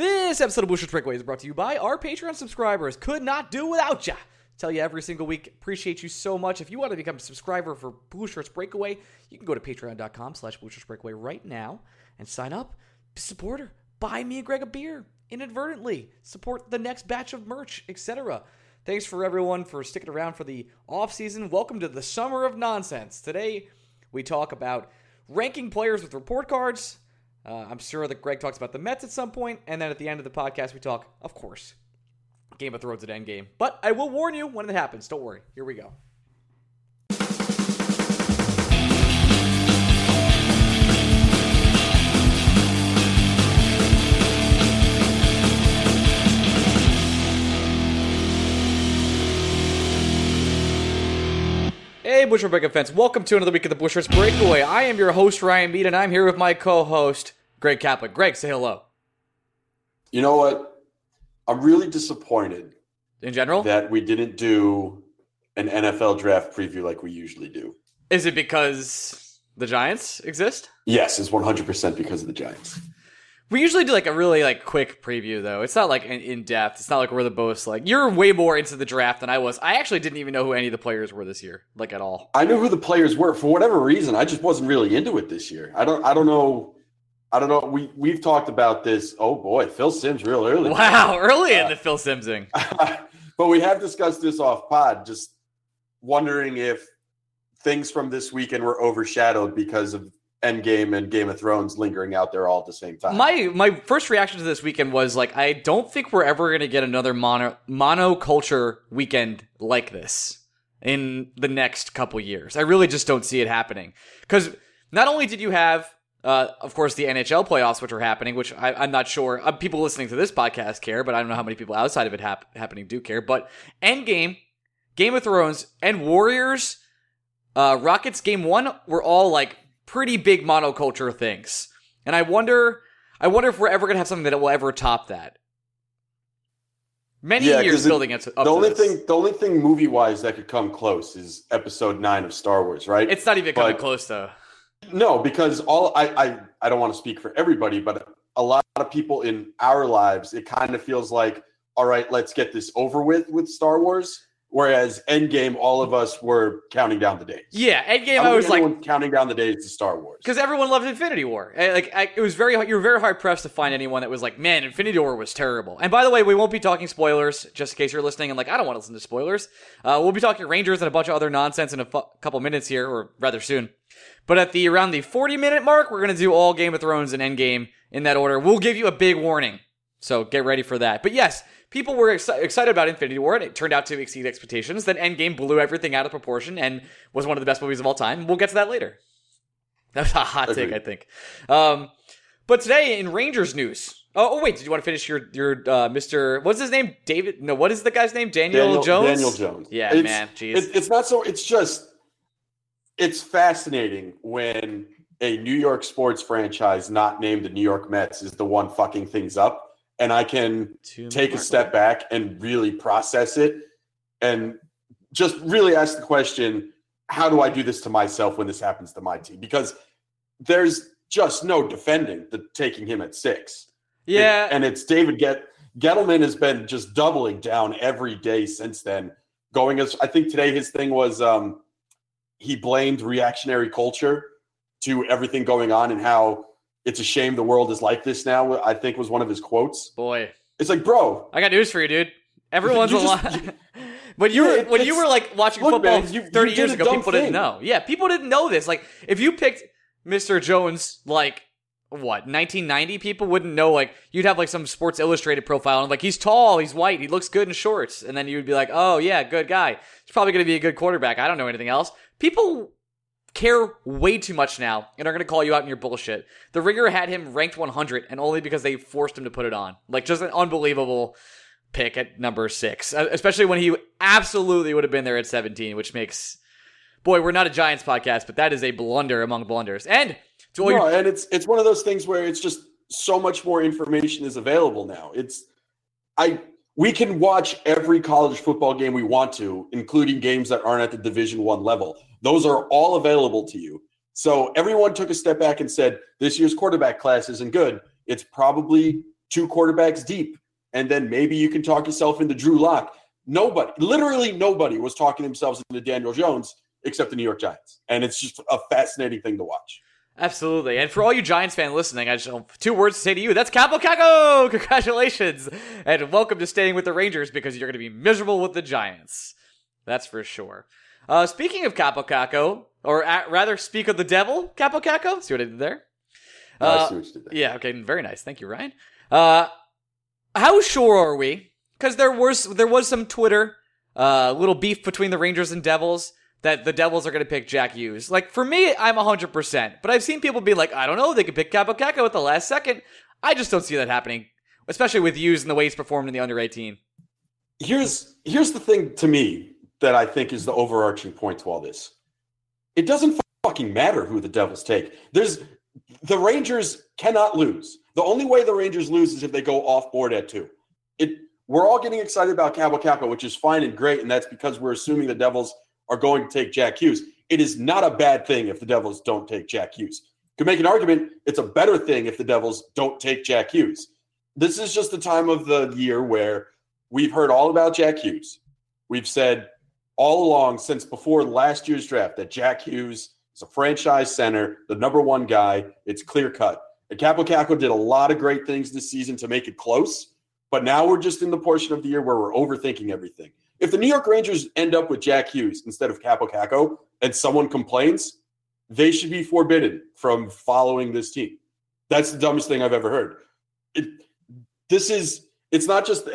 This episode of Shirts Breakaway is brought to you by our Patreon subscribers. Could not do without ya. Tell you every single week. Appreciate you so much. If you want to become a subscriber for Blue Breakaway, you can go to patreon.com slash Blue Shirts Breakaway right now and sign up. Be a supporter. Buy me and Greg a beer inadvertently. Support the next batch of merch, etc. Thanks for everyone for sticking around for the off season. Welcome to the summer of nonsense. Today we talk about ranking players with report cards uh, I'm sure that Greg talks about the Mets at some point, and then at the end of the podcast, we talk, of course, Game of Thrones at Endgame. But I will warn you when it happens. Don't worry. Here we go. Hey, Bushwick Breaking Fence. Welcome to another week of the Blueshirts Breakaway. I am your host, Ryan Mead, and I'm here with my co-host, Greg Kaplan. Greg, say hello. You know what? I'm really disappointed In general? that we didn't do an NFL draft preview like we usually do. Is it because the Giants exist? Yes, it's 100% because of the Giants. We usually do like a really like quick preview though. It's not like in, in depth. It's not like we're the most like you're way more into the draft than I was. I actually didn't even know who any of the players were this year, like at all. I knew who the players were for whatever reason. I just wasn't really into it this year. I don't I don't know I don't know. We we've talked about this. Oh boy, Phil Simms real early. Wow, early in uh, the Phil Simsing. but we have discussed this off pod, just wondering if things from this weekend were overshadowed because of Endgame and Game of Thrones lingering out there all at the same time. My my first reaction to this weekend was like, I don't think we're ever gonna get another mono monoculture weekend like this in the next couple years. I really just don't see it happening because not only did you have uh, of course, the NHL playoffs, which are happening, which I, am not sure uh, people listening to this podcast care, but I don't know how many people outside of it hap- happening do care. But Endgame, Game of Thrones, and Warriors, uh, Rockets Game One were all like pretty big monoculture things, and I wonder, I wonder if we're ever gonna have something that will ever top that. Many Yeah, years it- building it. Up the to only this. thing, the only thing movie wise that could come close is Episode Nine of Star Wars, right? it's not even coming but- close though. No, because all I, I I don't want to speak for everybody, but a lot of people in our lives, it kind of feels like, all right, let's get this over with with Star Wars. Whereas Endgame, all of us were counting down the days. Yeah, Endgame. I, I was like, counting down the days to Star Wars. because everyone loved Infinity War. Like I, it was very you were very hard pressed to find anyone that was like, man, Infinity War was terrible. And by the way, we won't be talking spoilers, just in case you're listening and like, I don't want to listen to spoilers. Uh, we'll be talking Rangers and a bunch of other nonsense in a fu- couple minutes here, or rather soon. But at the around the 40 minute mark, we're gonna do all Game of Thrones and Endgame in that order. We'll give you a big warning, so get ready for that. But yes. People were exci- excited about Infinity War, and it turned out to exceed expectations. Then Endgame blew everything out of proportion and was one of the best movies of all time. We'll get to that later. That was a hot take, I think. Um, but today in Rangers news. Oh, oh, wait, did you want to finish your your uh, Mr. What's his name? David? No, what is the guy's name? Daniel, Jones. Daniel Jones. Yeah, It's- man. Jeez. it- it's not so. It's just. It's fascinating when a New York sports franchise not named the New York Mets is the one fucking things up, and I can take a step back and really process it, and just really ask the question: How do I do this to myself when this happens to my team? Because there's just no defending the taking him at six. Yeah, and, and it's David Get Gettleman has been just doubling down every day since then. Going as I think today his thing was um, he blamed reactionary culture to everything going on and how it's a shame the world is like this now. I think was one of his quotes. Boy, it's like, bro, I got news for you, dude. Everyone's a lot. when you were when you were like watching look, football man, you- you 30 did years ago, people didn't know. Yeah, people didn't know this. Like if you picked Mr. Jones like what 1990 people wouldn't know like you'd have like some sports illustrated profile and like he's tall he's white he looks good in shorts and then you'd be like oh yeah good guy he's probably going to be a good quarterback i don't know anything else people care way too much now and are going to call you out in your bullshit the ringer had him ranked 100 and only because they forced him to put it on like just an unbelievable pick at number six uh, especially when he absolutely would have been there at 17 which makes boy we're not a giants podcast but that is a blunder among blunders and to all no, your and it's it's one of those things where it's just so much more information is available now. It's I we can watch every college football game we want to, including games that aren't at the Division One level. Those are all available to you. So everyone took a step back and said, "This year's quarterback class isn't good. It's probably two quarterbacks deep, and then maybe you can talk yourself into Drew Lock." Nobody, literally nobody, was talking themselves into Daniel Jones except the New York Giants, and it's just a fascinating thing to watch. Absolutely. And for all you Giants fan listening, I just have two words to say to you. That's Kaapo Kakko! Congratulations! And welcome to staying with the Rangers because you're going to be miserable with the Giants. That's for sure. Uh, speaking of Kaapo Kakko, or a rather speak of the devil, Kaapo Kakko. See what I did there? I Uh, you did there. Yeah, okay, very nice. Thank you, Ryan. Uh, how sure are we? Because there was there was some Twitter uh, little beef between the Rangers and Devils that the Devils are going to pick Jack Hughes. Like for me, I'm 100, percent but I've seen people be like, I don't know, they could pick Kaapo Kakko at the last second. I just don't see that happening, especially with Hughes and the way he's performed in the under 18. here's here's the thing to me that I think is the overarching point to all this. It doesn't fucking matter who the Devils take. There's the Rangers cannot lose. The only way the Rangers lose is if they go off board at two. It we're all getting excited about Kaapo Kakko, which is fine and great, and that's because we're assuming the Devils are going to take Jack Hughes. It is not a bad thing if the Devils don't take Jack Hughes. Could make an argument it's a better thing if the Devils don't take Jack Hughes. This is just the time of the year where we've heard all about Jack Hughes. We've said all along since before last year's draft that Jack Hughes is a franchise center, the number one guy. It's clear cut. And Kaapo Kakko did a lot of great things this season to make it close, but now we're just in the portion of the year where we're overthinking everything. If the New York Rangers end up with Jack Hughes instead of Kaapo Kakko and someone complains, they should be forbidden from following this team. That's the dumbest thing I've ever heard. It, this is, it's not just,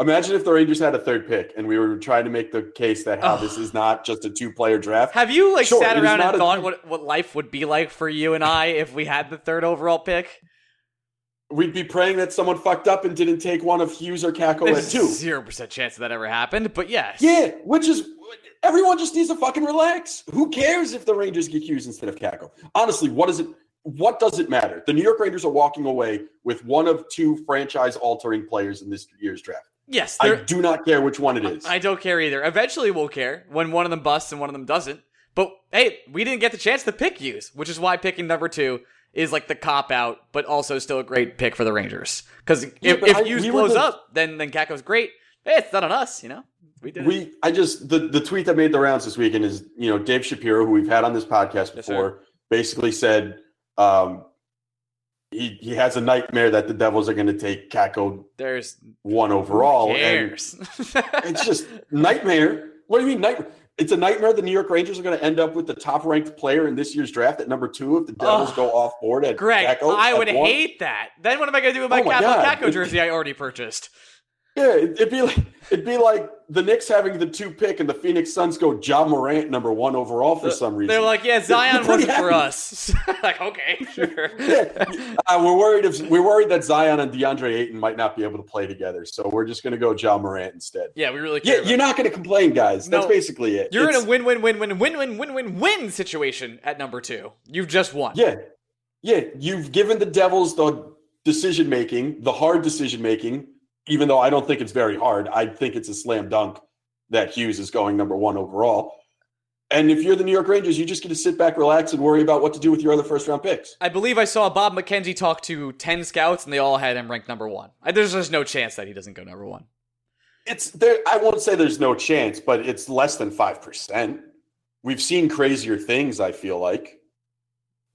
imagine if the Rangers had a third pick and we were trying to make the case that how Ugh. this is not just a two player draft. Have you like Sure, sat around and thought what, what life would be like for you and I if we had the third overall pick? We'd be praying that someone fucked up and didn't take one of Hughes or Kakko at two. zero percent chance that ever happened, but yes. Yeah, which is everyone just needs to fucking relax. Who cares if the Rangers get Hughes instead of Kakko? Honestly, what does it what does it matter? The New York Rangers are walking away with one of two franchise altering players in this year's draft. Yes, I do not care which one it is. I don't care either. Eventually, we'll care when one of them busts and one of them doesn't. But hey, we didn't get the chance to pick Hughes, which is why picking number two is like the cop out, but also still a great pick for the Rangers. Because if, but if I- Hughes we blows the- up, then then Kakko's great. Hey, it's not on us, you know. We did we I just the the tweet that made the rounds this weekend is you know Dave Shapiro, who we've had on this podcast Yes, before, basically said um, he he has a nightmare that the Devils are going to take Kakko There's one overall, and it's just nightmare. What do you mean nightmare? It's a nightmare. The New York Rangers are going to end up with the top ranked player in this year's draft at number two if the Devils Ugh. go off board at Greg, Kakko I at would one. hate that. Then what am I going to do with my Oh my Kakko jersey I already purchased? Yeah, it'd be like it'd be like the Knicks having the two pick and the Phoenix Suns go Ja Morant number one overall for some reason. They're like, yeah, Zion wasn't happy. for us. like, okay, sure. yeah. uh, we're worried if we're worried that Zion and DeAndre Ayton might not be able to play together, so we're just going to go Ja Morant instead. Yeah, we really. yeah, you're not going to complain, guys. No, That's basically it. You're it's, in a win-win-win-win-win-win-win-win situation at number two. You've just won. Yeah, yeah. You've given the Devils the decision making, the hard decision making even though I don't think it's very hard, I think it's a slam dunk that Hughes is going number one overall. And if you're the New York Rangers, you just get to sit back, relax, and worry about what to do with your other first round picks. I believe I saw Bob McKenzie talk to 10 scouts and they all had him ranked number one. There's just no chance that he doesn't go number one. It's there. I won't say there's no chance, but it's less than five percent. We've seen crazier things. I feel like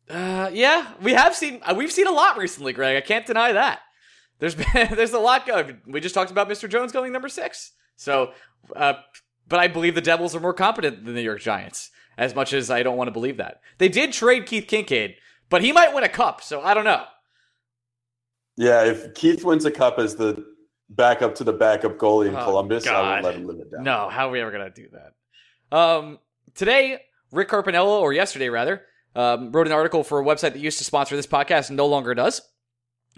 Uh, yeah, we have seen uh, we've seen a lot recently, Greg. I can't deny that. There's been there's a lot going. We just talked about Mr. Jones going number six. So, uh, but I believe the Devils are more competent than the New York Giants. As much as I don't want to believe that, they did trade Keith Kinkaid, but he might win a cup. So I don't know. Yeah, if Keith wins a cup as the backup to the backup goalie in Oh, Columbus, I God. won't let him live it down. No, how are we ever gonna do that? Um, today, Rick Carpiniello, or yesterday rather, um, wrote an article for a website that used to sponsor this podcast and no longer does,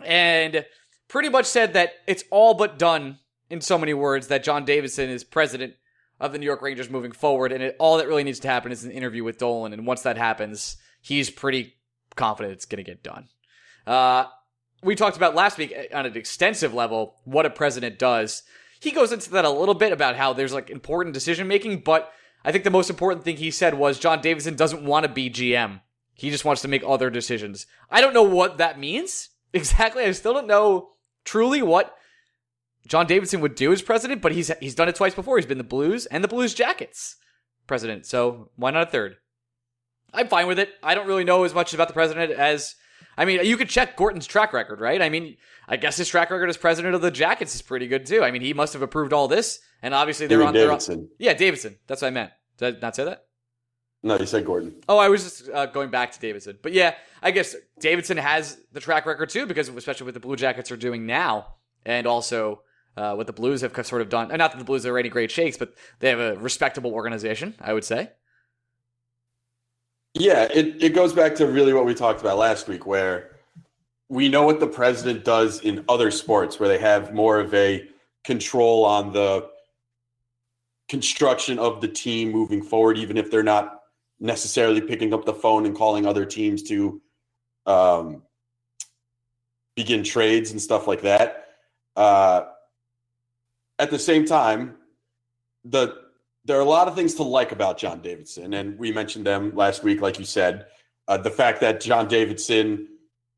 and pretty much said that it's all but done in so many words that John Davidson is president of the New York Rangers moving forward, and it, all that really needs to happen is an interview with Dolan, and once that happens, he's pretty confident it's gonna get done. Uh, we talked about last week uh, on an extensive level what a president does. He goes into that a little bit about how there's like important decision making, but I think the most important thing he said was John Davidson doesn't want to be GM. He just wants to make other decisions. I don't know what that means exactly. I still don't know truly what John Davidson would do as president, but he's he's done it twice before. He's been the Blues and the Blues Jackets president. So why not a third? I'm fine with it. I don't really know as much about the president as I mean, you could check Gorton's track record, right? I mean, I guess his track record as president of the Jackets is pretty good too. I mean, he must have approved all this, and obviously they're Doing on. They're on yeah, Davidson. That's what I meant. Did I not say that? No, you said Gordon. Oh, I was just uh, going back to Davidson. But yeah, I guess Davidson has the track record too, because especially what the Blue Jackets are doing now, and also uh, what the Blues have sort of done. Not that the Blues are any great shakes, but they have a respectable organization, I would say. Yeah, it, it goes back to really what we talked about last week, where we know what the president does in other sports, where they have more of a control on the construction of the team moving forward, even if they're not necessarily picking up the phone and calling other teams to um, begin trades and stuff like that. Uh, at the same time, the there are a lot of things to like about John Davidson, and we mentioned them last week, like you said. Uh, the fact that John Davidson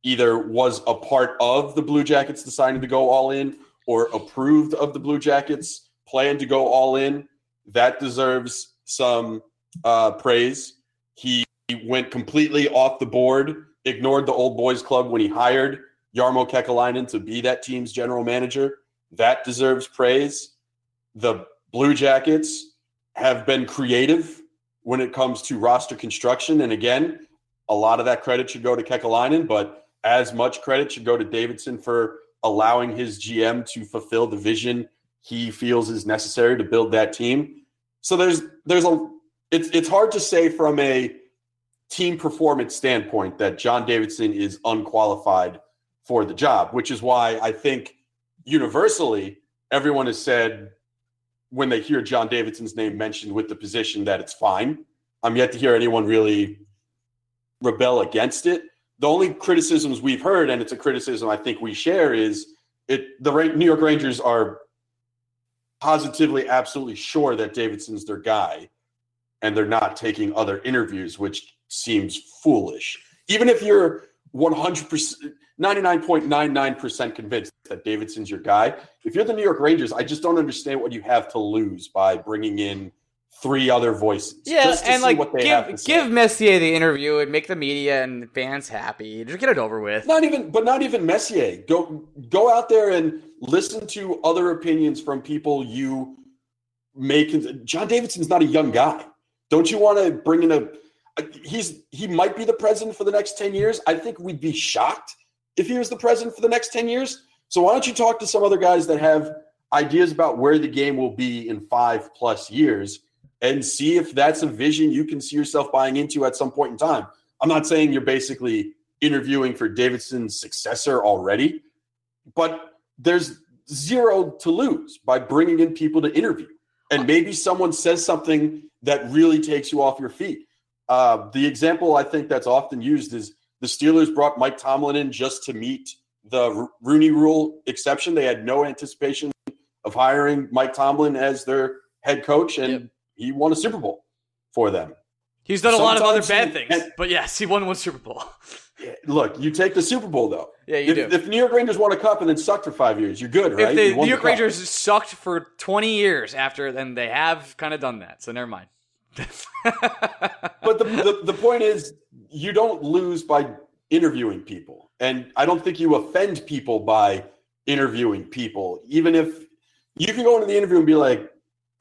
either was a part of the Blue Jackets deciding to go all in or approved of the Blue Jackets plan to go all in, that deserves some uh, praise. He went completely off the board, ignored the old boys club when he hired Jarmo Kekalainen to be that team's general manager. That deserves praise. The Blue Jackets have been creative when it comes to roster construction. And again, a lot of that credit should go to Kekalainen, but as much credit should go to Davidson for allowing his GM to fulfill the vision he feels is necessary to build that team. So there's there's a it's it's hard to say from a team performance standpoint that John Davidson is unqualified for the job, which is why I think universally everyone has said when they hear John Davidson's name mentioned with the position that it's fine. I'm yet to hear anyone really rebel against it. The only criticisms we've heard, and it's a criticism I think we share, is it the New York Rangers are positively, absolutely sure that Davidson's their guy, and they're not taking other interviews, which seems foolish. Even if you're 100%, 99.99% convinced that Davidson's your guy, if you're the New York Rangers, I just don't understand what you have to lose by bringing in three other voices. Yeah, and like what they have to give give Messier the interview and make the media and fans happy. Just get it over with. Not even, but not even Messier. Go go out there and listen to other opinions from people you make. John Davidson's not a young guy. Don't you want to bring in a? Uh, he's he might be the president for the next ten years. I think we'd be shocked if he was the president for the next ten years. So why don't you talk to some other guys that have ideas about where the game will be in five plus years and see if that's a vision you can see yourself buying into at some point in time. I'm not saying you're basically interviewing for Davidson's successor already, but there's zero to lose by bringing in people to interview. And maybe someone says something that really takes you off your feet. Uh, the example I think that's often used is the Steelers brought Mike Tomlin in just to meet the Rooney Rule exception. They had no anticipation of hiring Mike Tomlin as their head coach, and Yep. he won a Super Bowl for them. He's done a lot of other bad he- things, but yes, he won one Super Bowl. Look, you take the Super Bowl though. Yeah, you if, do. if New York Rangers won a cup and then sucked for five years, you're good, right? If the New York cup. Rangers sucked for 20 years after, then they have kind of done that. So never mind. but the, the the point is, you don't lose by interviewing people. And I don't think you offend people by interviewing people. Even if you can go into the interview and be like,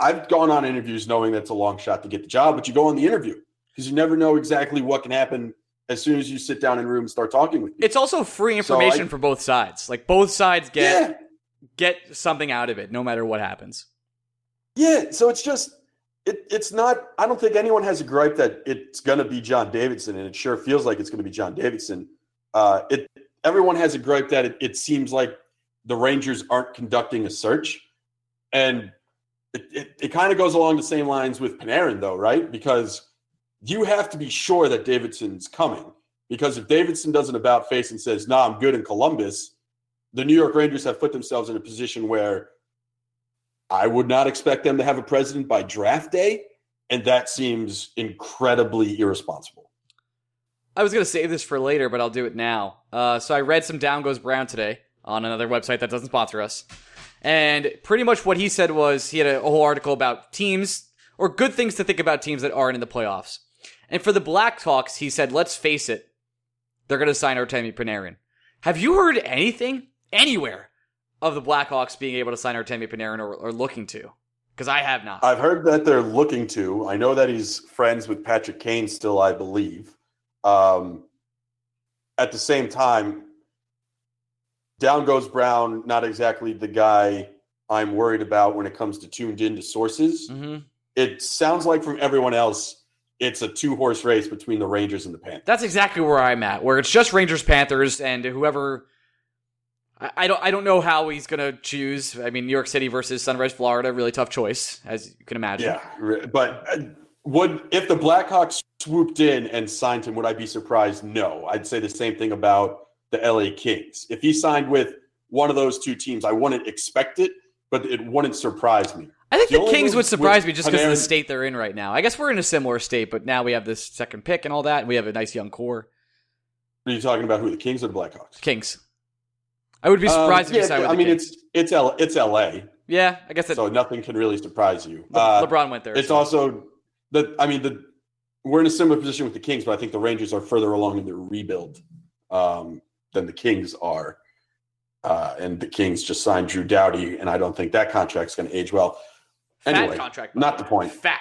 I've gone on interviews knowing that's a long shot to get the job, but you go on the interview because you never know exactly what can happen as soon as you sit down in a room and start talking with people. It's also free information So I- for both sides. Like both sides get yeah. get something out of it, no matter what happens. Yeah, so it's just it, it's not I don't think anyone has a gripe that it's gonna be John Davidson, and it sure feels like it's gonna be John Davidson. Uh it everyone has a gripe that it, it seems like the Rangers aren't conducting a search. And it, it, it kind of goes along the same lines with Panarin, though, right? Because you have to be sure that Davidson's coming. Because if Davidson does an about face and says, nah, I'm good in Columbus, the New York Rangers have put themselves in a position where I would not expect them to have a president by draft day. And that seems incredibly irresponsible. I was going to save this for later, but I'll do it now. Uh, so I read some Down Goes Brown today on another website that doesn't sponsor us. And pretty much what he said was he had a whole article about teams or good things to think about teams that aren't in the playoffs. And for the Blackhawks, he said, let's face it, they're going to sign Artemi Panarin. Have you heard anything anywhere of the Blackhawks being able to sign Artemi Panarin or, or looking to? Because I have not. I've heard that they're looking to. I know that he's friends with Patrick Kane still, I believe. Um, at the same time, down goes Brown, not exactly the guy I'm worried about when it comes to tuned into sources. hmm It sounds like from everyone else, it's a two horse race between the Rangers and the Panthers. That's exactly where I'm at, where it's just Rangers Panthers and whoever. I, I don't I don't know how he's gonna choose. I mean, New York City versus Sunrise, Florida, really tough choice, as you can imagine. Yeah, but uh, would if the Blackhawks swooped in and signed him, would I be surprised? No, I'd say the same thing about the LA Kings. If he signed with one of those two teams, I wouldn't expect it, but it wouldn't surprise me. I think The the, Kings would surprise me just because of the state they're in right now. I guess we're in a similar state, but now we have this second pick and all that, and we have a nice young core. Are you talking about who the Kings or the Blackhawks? Kings. I would be surprised Um, if you yeah, I mean Kings. it's it's L, it's LA, yeah, I guess that so nothing can really surprise you. Le- Uh, LeBron went there. It's so. also the. I mean, the we're in a similar position with the Kings, but I think the Rangers are further along in their rebuild um, than the Kings are. Uh, and the Kings just signed Drew Doughty, and I don't think that contract's going to age well. Fat Anyway, contract. not the the point. Fat.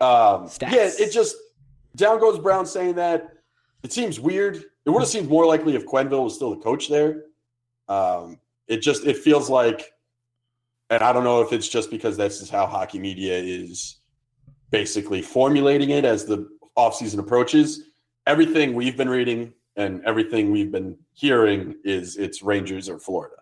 Um, Stats. yeah, it just down goes Brown saying that. It seems weird. It would have seemed more likely if Quenneville was still the coach there. Um, it just it feels like, and I don't know if it's just because this is how hockey media is basically formulating it as the offseason approaches. Everything we've been reading and everything we've been hearing is it's Rangers or Florida.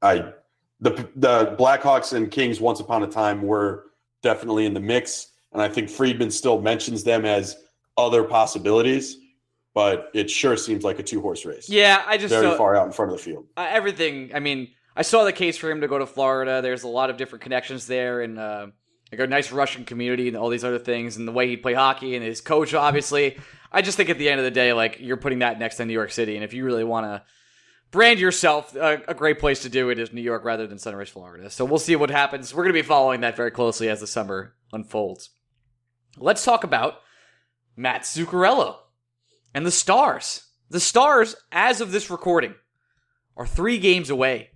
I the the Blackhawks and Kings once upon a time were definitely in the mix, and I think Friedman still mentions them as other possibilities, but it sure seems like a two horse race. Yeah, I just very saw- far out in front of the field. uh, everything. I mean, I saw the case for him to go to Florida. There's a lot of different connections there, and uh, like a nice Russian community and all these other things, and the way he'd play hockey and his coach, obviously. I just think at the end of the day, like you're putting that next to New York City, and if you really want to brand yourself, a, a great place to do it is New York rather than Sunrise, Florida. So we'll see what happens. We're going to be following that very closely as the summer unfolds. Let's talk about Matt Zuccarello and the Stars. The Stars, as of this recording, are three games away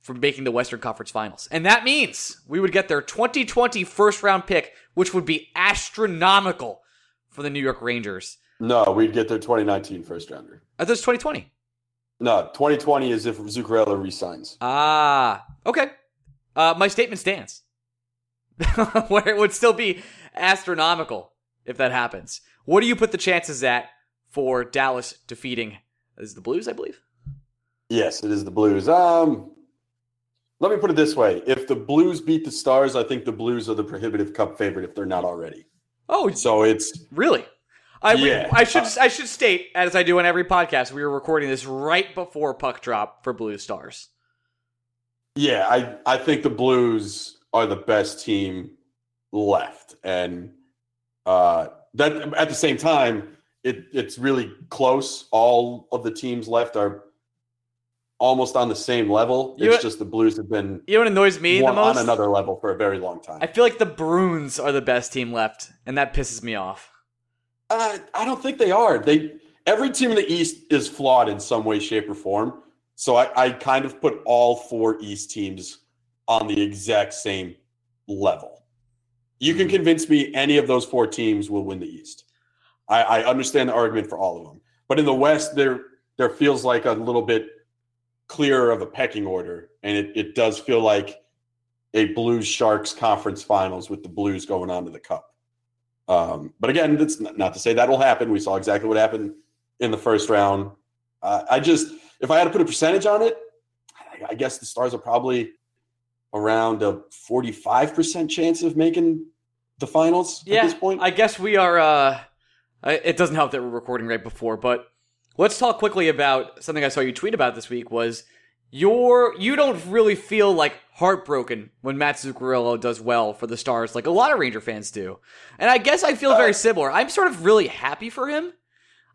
from making the Western Conference Finals. And that means we would get their 2020 first round pick, which would be astronomical for the New York Rangers. No, we'd get their 2019 first rounder. I thought it was 2020. No, 2020 is if Zuccarello resigns. Ah, okay. Uh, my statement stands. Where it would still be astronomical if that happens. What do you put the chances at for Dallas defeating is the Blues, I believe? Yes, it is the Blues. Um, let me put it this way: if the Blues beat the Stars, I think the Blues are the prohibitive Cup favorite if they're not already. Oh, So it's Really? I, we- Yeah. I should I should state, as I do on every podcast, we were recording this right before puck drop for Blue Stars. Yeah, I I think the Blues are the best team left, and uh, that at the same time, it it's really close. All of the teams left are almost on the same level. You- It's just the Blues have been You know what annoys me the most? on another level for a very long time. I feel like the Bruins are the best team left, and that pisses me off. Uh, I don't think they are. They every team in the East is flawed in some way, shape, or form. So I, I kind of put all four East teams on the exact same level. You can convince me any of those four teams will win the East. I, I understand the argument for all of them, but in the West, there there feels like a little bit clearer of a pecking order, and it, it does feel like a Blues Sharks conference finals with the Blues going on to the Cup. Um, but again, that's not to say that will happen. We saw exactly what happened in the first round. Uh, I just, if I had to put a percentage on it, I guess the Stars are probably around a 45% chance of making the finals yeah, at this point. I guess we are. Uh, it doesn't help that we're recording right before, but let's talk quickly about something I saw you tweet about this week. Was your you don't really feel like heartbroken when Matt Zuccarello does well for the Stars, like a lot of Ranger fans do, and I guess I feel very similar. I'm sort of really happy for him.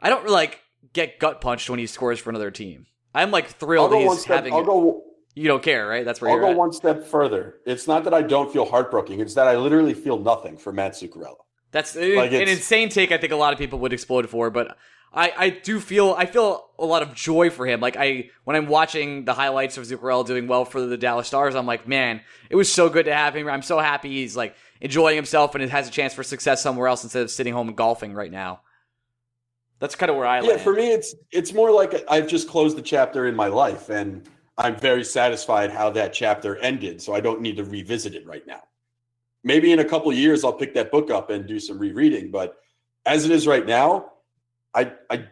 I don't like get gut punched when he scores for another team. I'm like thrilled he's step, having. I'll go. You don't care, right? That's where I'll go at. one step further. It's not that I don't feel heartbroken. It's that I literally feel nothing for Matt Zuccarello. That's like an insane take. I think a lot of people would explode for, but I, I do feel I feel a lot of joy for him. Like I when I'm watching the highlights of Zuccarello doing well for the Dallas Stars, I'm like, man, it was so good to have him. I'm so happy he's like enjoying himself and it has a chance for success somewhere else instead of sitting home and golfing right now. That's kind of where I yeah. For me, it's it's more like I've just closed the chapter in my life, and I'm very satisfied how that chapter ended. So I don't need to revisit it right now. Maybe in a couple years, I'll pick that book up and do some rereading. But as it is right now, I I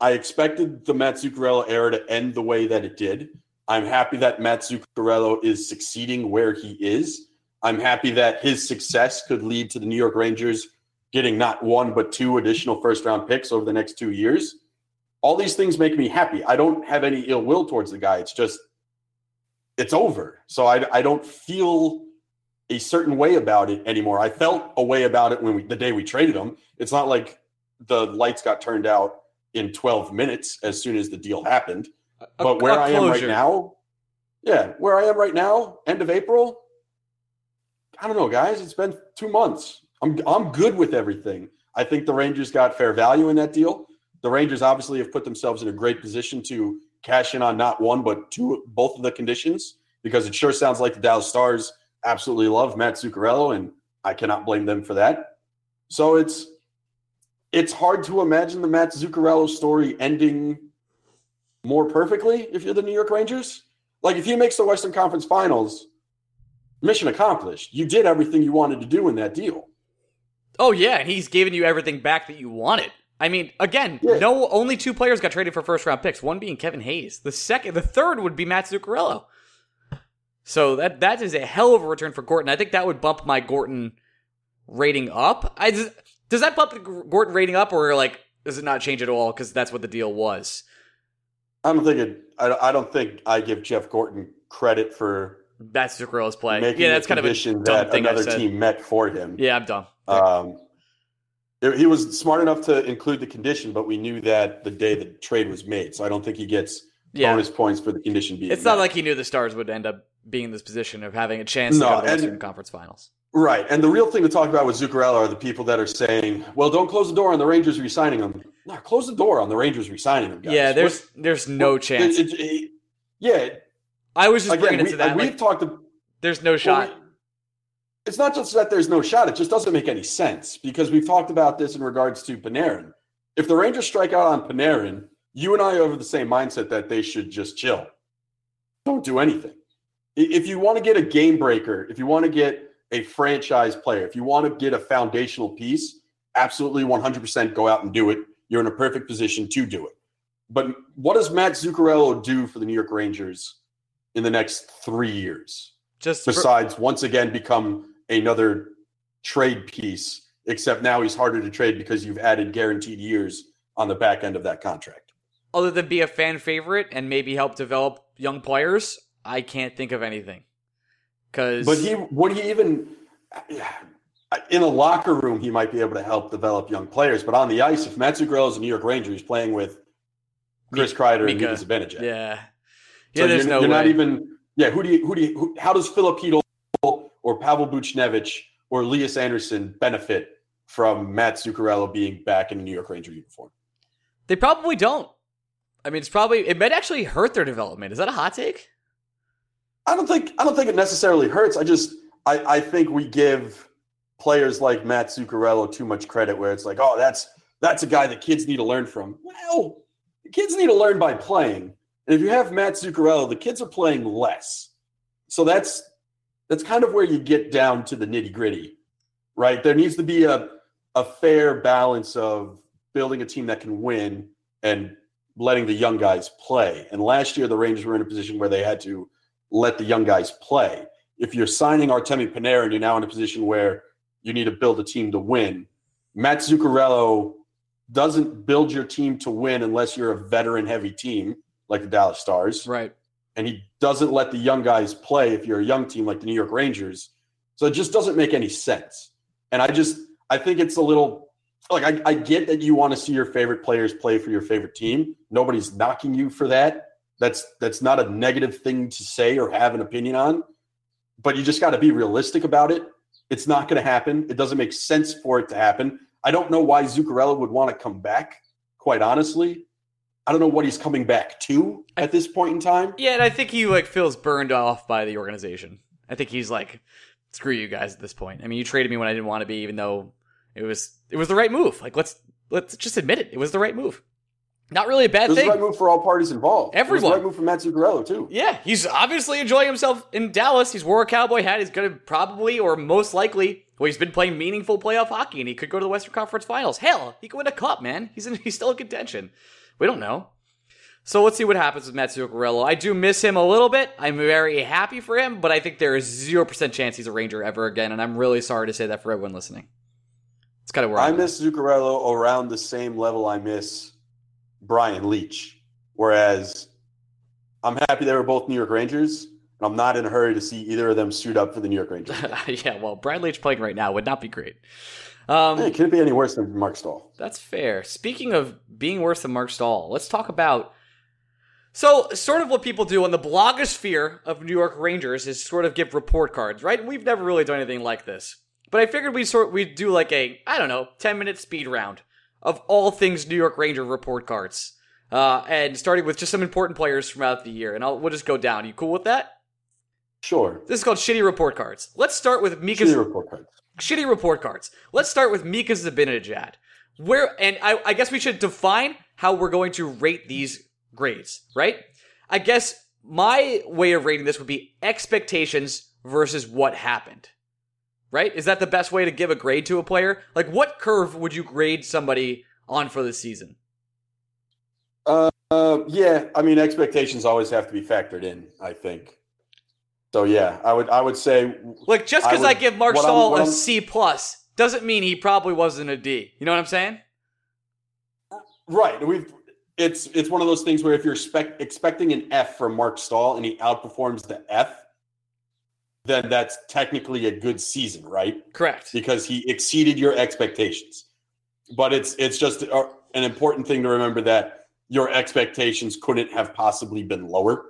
I expected the Matt Zuccarello era to end the way that it did. I'm happy that Matt Zuccarello is succeeding where he is. I'm happy that his success could lead to the New York Rangers getting not one but two additional first round picks over the next two years. All these things make me happy. I don't have any ill will towards the guy. It's just it's over. So I, I don't feel a certain way about it anymore. I felt a way about it when we the day we traded him. It's not like the lights got turned out in 12 minutes as soon as the deal happened. A, but where I am right now, yeah, where I am right now, end of April, I don't know, guys. It's been two months. I'm I'm good with everything. I think the Rangers got fair value in that deal. The Rangers obviously have put themselves in a great position to cash in on not one but two both of the conditions because it sure sounds like the Dallas Stars absolutely love Matt Zuccarello and I cannot blame them for that. So it's it's hard to imagine the Matt Zuccarello story ending more perfectly if you're the New York Rangers. Like if he makes the Western Conference Finals, mission accomplished. You did everything you wanted to do in that deal. Oh yeah, and he's giving you everything back that you wanted. I mean, again, yeah. no only two players got traded for first round picks, one being Kevin Hayes. The second the third would be Matt Zuccarello. So that that is a hell of a return for Gorton. I think that would bump my Gorton rating up. I just, does that bump the Gorton rating up, or like does it not change at all because that's what the deal was? I don't think it. I, I don't think I give Jeff Gorton credit for that's Zuccarello's play. Yeah, that's kind of a dumb that thing another team met for him. Yeah, I'm dumb. Um, he was smart enough to include the condition, but we knew that the day the trade was made, so I don't think he gets yeah. bonus points for the condition being. It's met. not like he knew the Stars would end up being in this position of having a chance no, to go to the Western Conference Finals. Right, and the real thing to talk about with Zuccarello are the people that are saying, "Well, don't close the door on the Rangers resigning him." No, close the door on the Rangers resigning him. Guys. Yeah, there's there's no chance. It, it, it, yeah, I was just again, bringing it to that. We've like, talked. To, there's no shot. Well, it's not just that there's no shot; it just doesn't make any sense because we've talked about this in regards to Panarin. If the Rangers strike out on Panarin, you and I are of the same mindset that they should just chill, don't do anything. If you want to get a game breaker, if you want to get a franchise player, if you want to get a foundational piece, absolutely 100% go out and do it. You're in a perfect position to do it. But what does Matt Zuccarello do for the New York Rangers in the next three years? Just besides for- once again become another trade piece, except now he's harder to trade because you've added guaranteed years on the back end of that contract. Other than be a fan favorite and maybe help develop young players, I can't think of anything. Cause but he would he even in a locker room he might be able to help develop young players, but on the ice, if Matt Zuccarello is a New York Ranger, he's playing with Chris Kreider Mika. and Mika Zibanejad. Yeah, yeah. So there's you're, no. You're way. not even. Yeah. Who do you? Who do you? Who, how does Filip Chytil or Pavel Buchnevich or Lias Andersson benefit from Matt Zuccarello being back in a New York Ranger uniform. They probably don't. I mean, it's probably it might actually hurt their development. Is that a hot take? I don't think I don't think it necessarily hurts. I just I, I think we give players like Matt Zuccarello too much credit where it's like, oh, that's that's a guy that kids need to learn from. Well, the kids need to learn by playing. And if you have Matt Zuccarello, the kids are playing less. So that's that's kind of where you get down to the nitty gritty, right? There needs to be a a fair balance of building a team that can win and letting the young guys play. And last year, the Rangers were in a position where they had to let the young guys play. If you're signing Artemi Panarin and you're now in a position where you need to build a team to win, Matt Zuccarello doesn't build your team to win unless you're a veteran heavy team like the Dallas Stars. Right. And he doesn't let the young guys play if you're a young team like the New York Rangers. So it just doesn't make any sense. And I just, I think it's a little like I, I get that you want to see your favorite players play for your favorite team. Nobody's knocking you for that. That's that's not a negative thing to say or have an opinion on. But you just got to be realistic about it. It's not going to happen. It doesn't make sense for it to happen. I don't know why Zuccarello would want to come back, quite honestly. I don't know what he's coming back to at this point in time. Yeah, and I think he like feels burned off by the organization. I think he's like, screw you guys at this point. I mean, you traded me when I didn't want to be, even though it was it was the right move. Like let's let's just admit it. It was the right move. Not really a bad It was thing. the right move for all parties involved. Everyone. the right move for Matt Zuccarello too. Yeah, he's obviously enjoying himself in Dallas. He's wore a cowboy hat. He's going to probably or most likely, well, he's been playing meaningful playoff hockey, and he could go to the Western Conference Finals. Hell, he could win a cup, man. He's in, he's still in contention. We don't know. So let's see what happens with Matt Zuccarello. I do miss him a little bit. I'm very happy for him, but I think there is zero percent chance he's a Ranger ever again, and I'm really sorry to say that for everyone listening. It's kind of where I I'm at. miss Zuccarello around the same level I miss Brian Leetch. Whereas I'm happy they were both New York Rangers, and I'm not in a hurry to see either of them suit up for the New York Rangers. yeah, well, Brad Leetch playing right now would not be great. Um, hey, can it be any worse than Marc Staal? That's fair. Speaking of being worse than Marc Staal, let's talk about. So, sort of what people do on the blogosphere of New York Rangers is sort of give report cards, right? We've never really done anything like this, but I figured we sort we'd do like a I don't know ten minute speed round of all things New York Ranger report cards, uh, and starting with just some important players throughout the year, and I'll we'll just go down. You cool with that? Sure. This is called shitty report cards. Let's start with Mika's. Shitty report cards. shitty report cards. Let's start with Mika Zibanejad. Where and I, I guess we should define how we're going to rate these grades, right? I guess my way of rating this would be expectations versus what happened. Right? Is that the best way to give a grade to a player? Like what curve would you grade somebody on for the season? Uh, uh, yeah, I mean expectations always have to be factored in. I think. So yeah, I would I would say Like just because I, would- give Marc Staal a I'm- C plus doesn't mean he probably wasn't a D. You know what I'm saying? right. We've it's it's one of those things where if you're spec, expecting an F from Marc Staal and he outperforms the F, then that's technically a good season, right? Correct. because he exceeded your expectations. But it's it's just uh, an important thing to remember that your expectations couldn't have possibly been lower.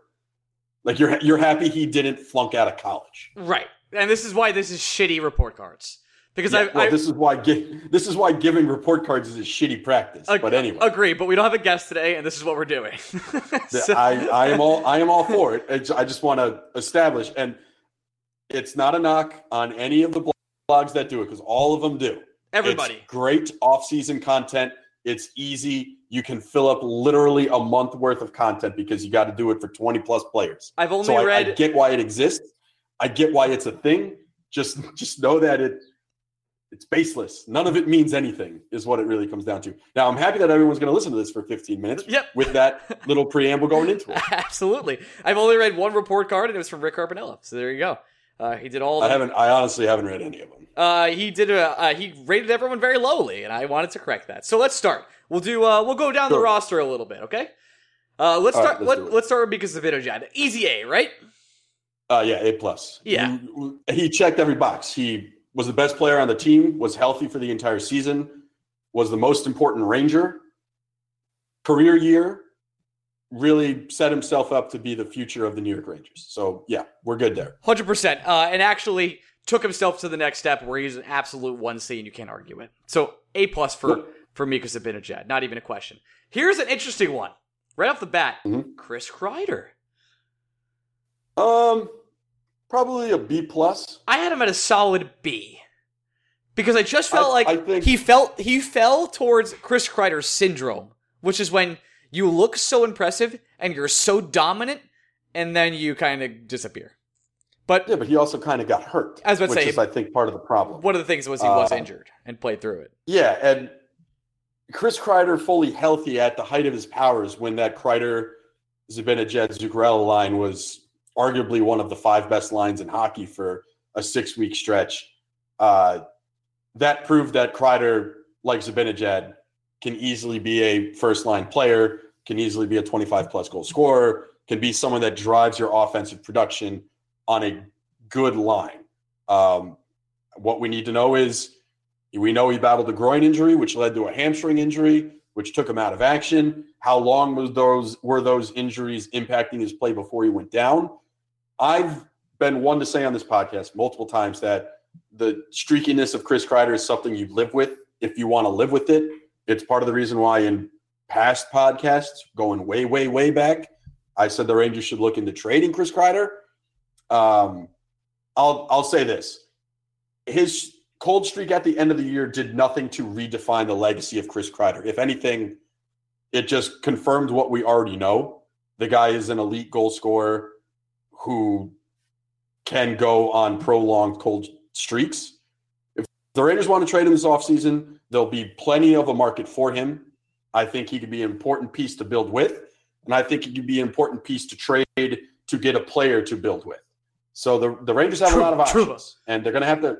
Like you're you're happy he didn't flunk out of college. Right. And this is why this is shitty report cards. Because Yeah, I, well, I this is why this is why giving report cards is a shitty practice. ag- but anyway, agree, but we don't have a guest today, and this is what we're doing. So- I, I am all I am all for it. I just want to establish, and it's not a knock on any of the blogs that do it because all of them do. everybody. It's great off-season content. It's easy. You can fill up literally a month worth of content because you got to do it for 20 plus players. I've only So I, I get why it exists. I get why it's a thing. Just just know that it it's baseless. None of it means anything is what it really comes down to. Now I'm happy that everyone's going to listen to this for 15 minutes Yep. with that little preamble going into it. Absolutely. I've only read one report card, and it was from Rick Carpiniello. So there you go. Uh, he did all. I haven't I honestly haven't read any of them. uh, he did. A, uh, he rated everyone very lowly, and I wanted to correct that. So let's start. We'll do. Uh, we'll go down the roster a little bit. Okay. Uh, let's All right, start. let's let, let's start with because of Zibanejad. Easy A, right? Uh, yeah, A plus. Yeah. He checked every box. He was the best player on the team, was healthy for the entire season, was the most important Ranger, career year, really set himself up to be the future of the New York Rangers. So yeah, we're good there. Hundred percent. Uh, and actually, took himself to the next step where he's an absolute one C and you can't argue it. So A plus for Yep. for Mika Zibanejad, not even a question. Here's an interesting one. Right off the bat, Mhm. Chris Kreider. Um, probably a B plus. I had him at a solid B. Because I just felt I- like I think- he felt he fell towards Chris Kreider's syndrome, which is when you look so impressive and you're so dominant and then you kind of disappear. But Yeah, but he also kind of got hurt. I was about to which say- is, I think, part of the problem. one of the things was he was Uh, injured and played through it. Yeah, and Chris Kreider fully healthy at the height of his powers when that Kreider Zibanejad Zuccarello line was arguably one of the five best lines in hockey for a six week stretch. Uh, that proved that Kreider, like Zibanejad, can easily be a first line player, can easily be a 25 plus goal scorer, can be someone that drives your offensive production on a good line. Um, what we need to know is we know he battled a groin injury, which led to a hamstring injury, which took him out of action. How long was those were those injuries impacting his play before he went down? I've been one to say on this podcast multiple times that the streakiness of Chris Kreider is something you live with if you want to live with it. It's part of the reason why in past podcasts, going way, way, way back, I said the Rangers should look into trading Chris Kreider. Um, I'll I'll say this: his cold streak at the end of the year did nothing to redefine the legacy of Chris Kreider. If anything, it just confirmed what we already know. The guy is an elite goal scorer who can go on prolonged cold streaks. The Raiders want to trade him this offseason, there'll be plenty of a market for him. I think he could be an important piece to build with. And I think he could be an important piece to trade to get a player to build with. So the, the Rangers have a lot of options. And they're gonna have to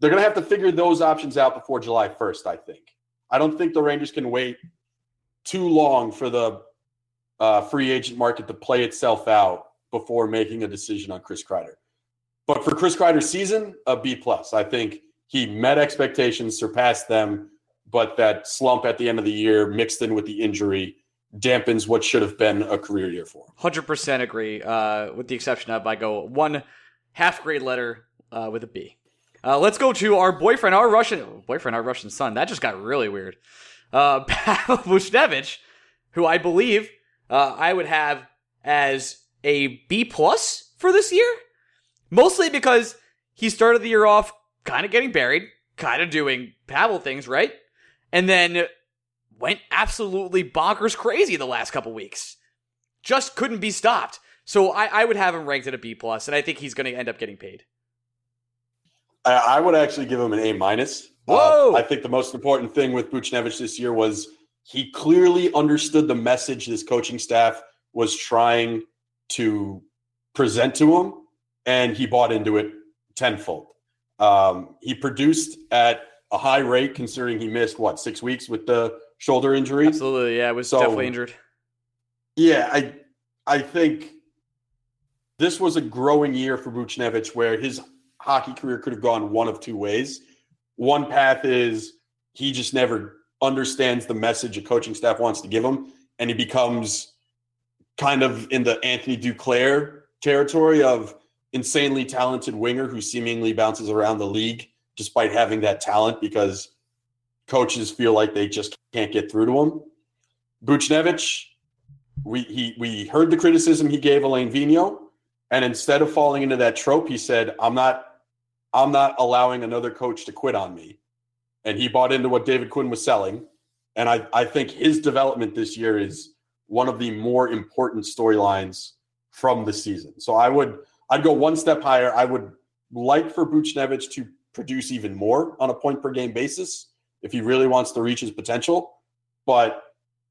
they're gonna have to figure those options out before July 1st, I think. I don't think the Rangers can wait too long for the uh, free agent market to play itself out before making a decision on Chris Kreider. But for Chris Kreider's season, a B plus. I think he met expectations, surpassed them, but that slump at the end of the year, mixed in with the injury, dampens what should have been a career year for him. Hundred percent agree. Uh, with the exception of I go one half grade letter uh, with a B. Uh, let's go to our boyfriend, our Russian boyfriend, our Russian son. That just got really weird. Uh, Pavel who I believe uh, I would have as a B plus for this year, mostly because he started the year off kind of getting buried, kind of doing Pavel things, right, and then went absolutely bonkers crazy the last couple weeks. Just couldn't be stopped. So I, I would have him ranked at a B plus, and I think he's going to end up getting paid. I, I would actually give him an A minus. Uh, Whoa! I think the most important thing with Buchnevich this year was he clearly understood the message this coaching staff was trying to present to him, and he bought into it tenfold. Um, he produced at a high rate, considering he missed what six weeks with the shoulder injury. Absolutely, yeah, was So- definitely injured. Yeah, I I think this was a growing year for Buchnevich where his hockey career could have gone one of two ways. One path is he just never understands the message a coaching staff wants to give him, and he becomes kind of in the Anthony Duclair territory of insanely talented winger who seemingly bounces around the league despite having that talent because coaches feel like they just can't get through to him. Buchnevich, we he we heard the criticism he gave Alain Vigneault, and instead of falling into that trope, he said, "I'm not, I'm not allowing another coach to quit on me," and he bought into what David Quinn was selling, and I I think his development this year is one of the more important storylines from the season. So I would I'd go one step higher. I would like for Buchnevich to produce even more on a point per game basis if he really wants to reach his potential, but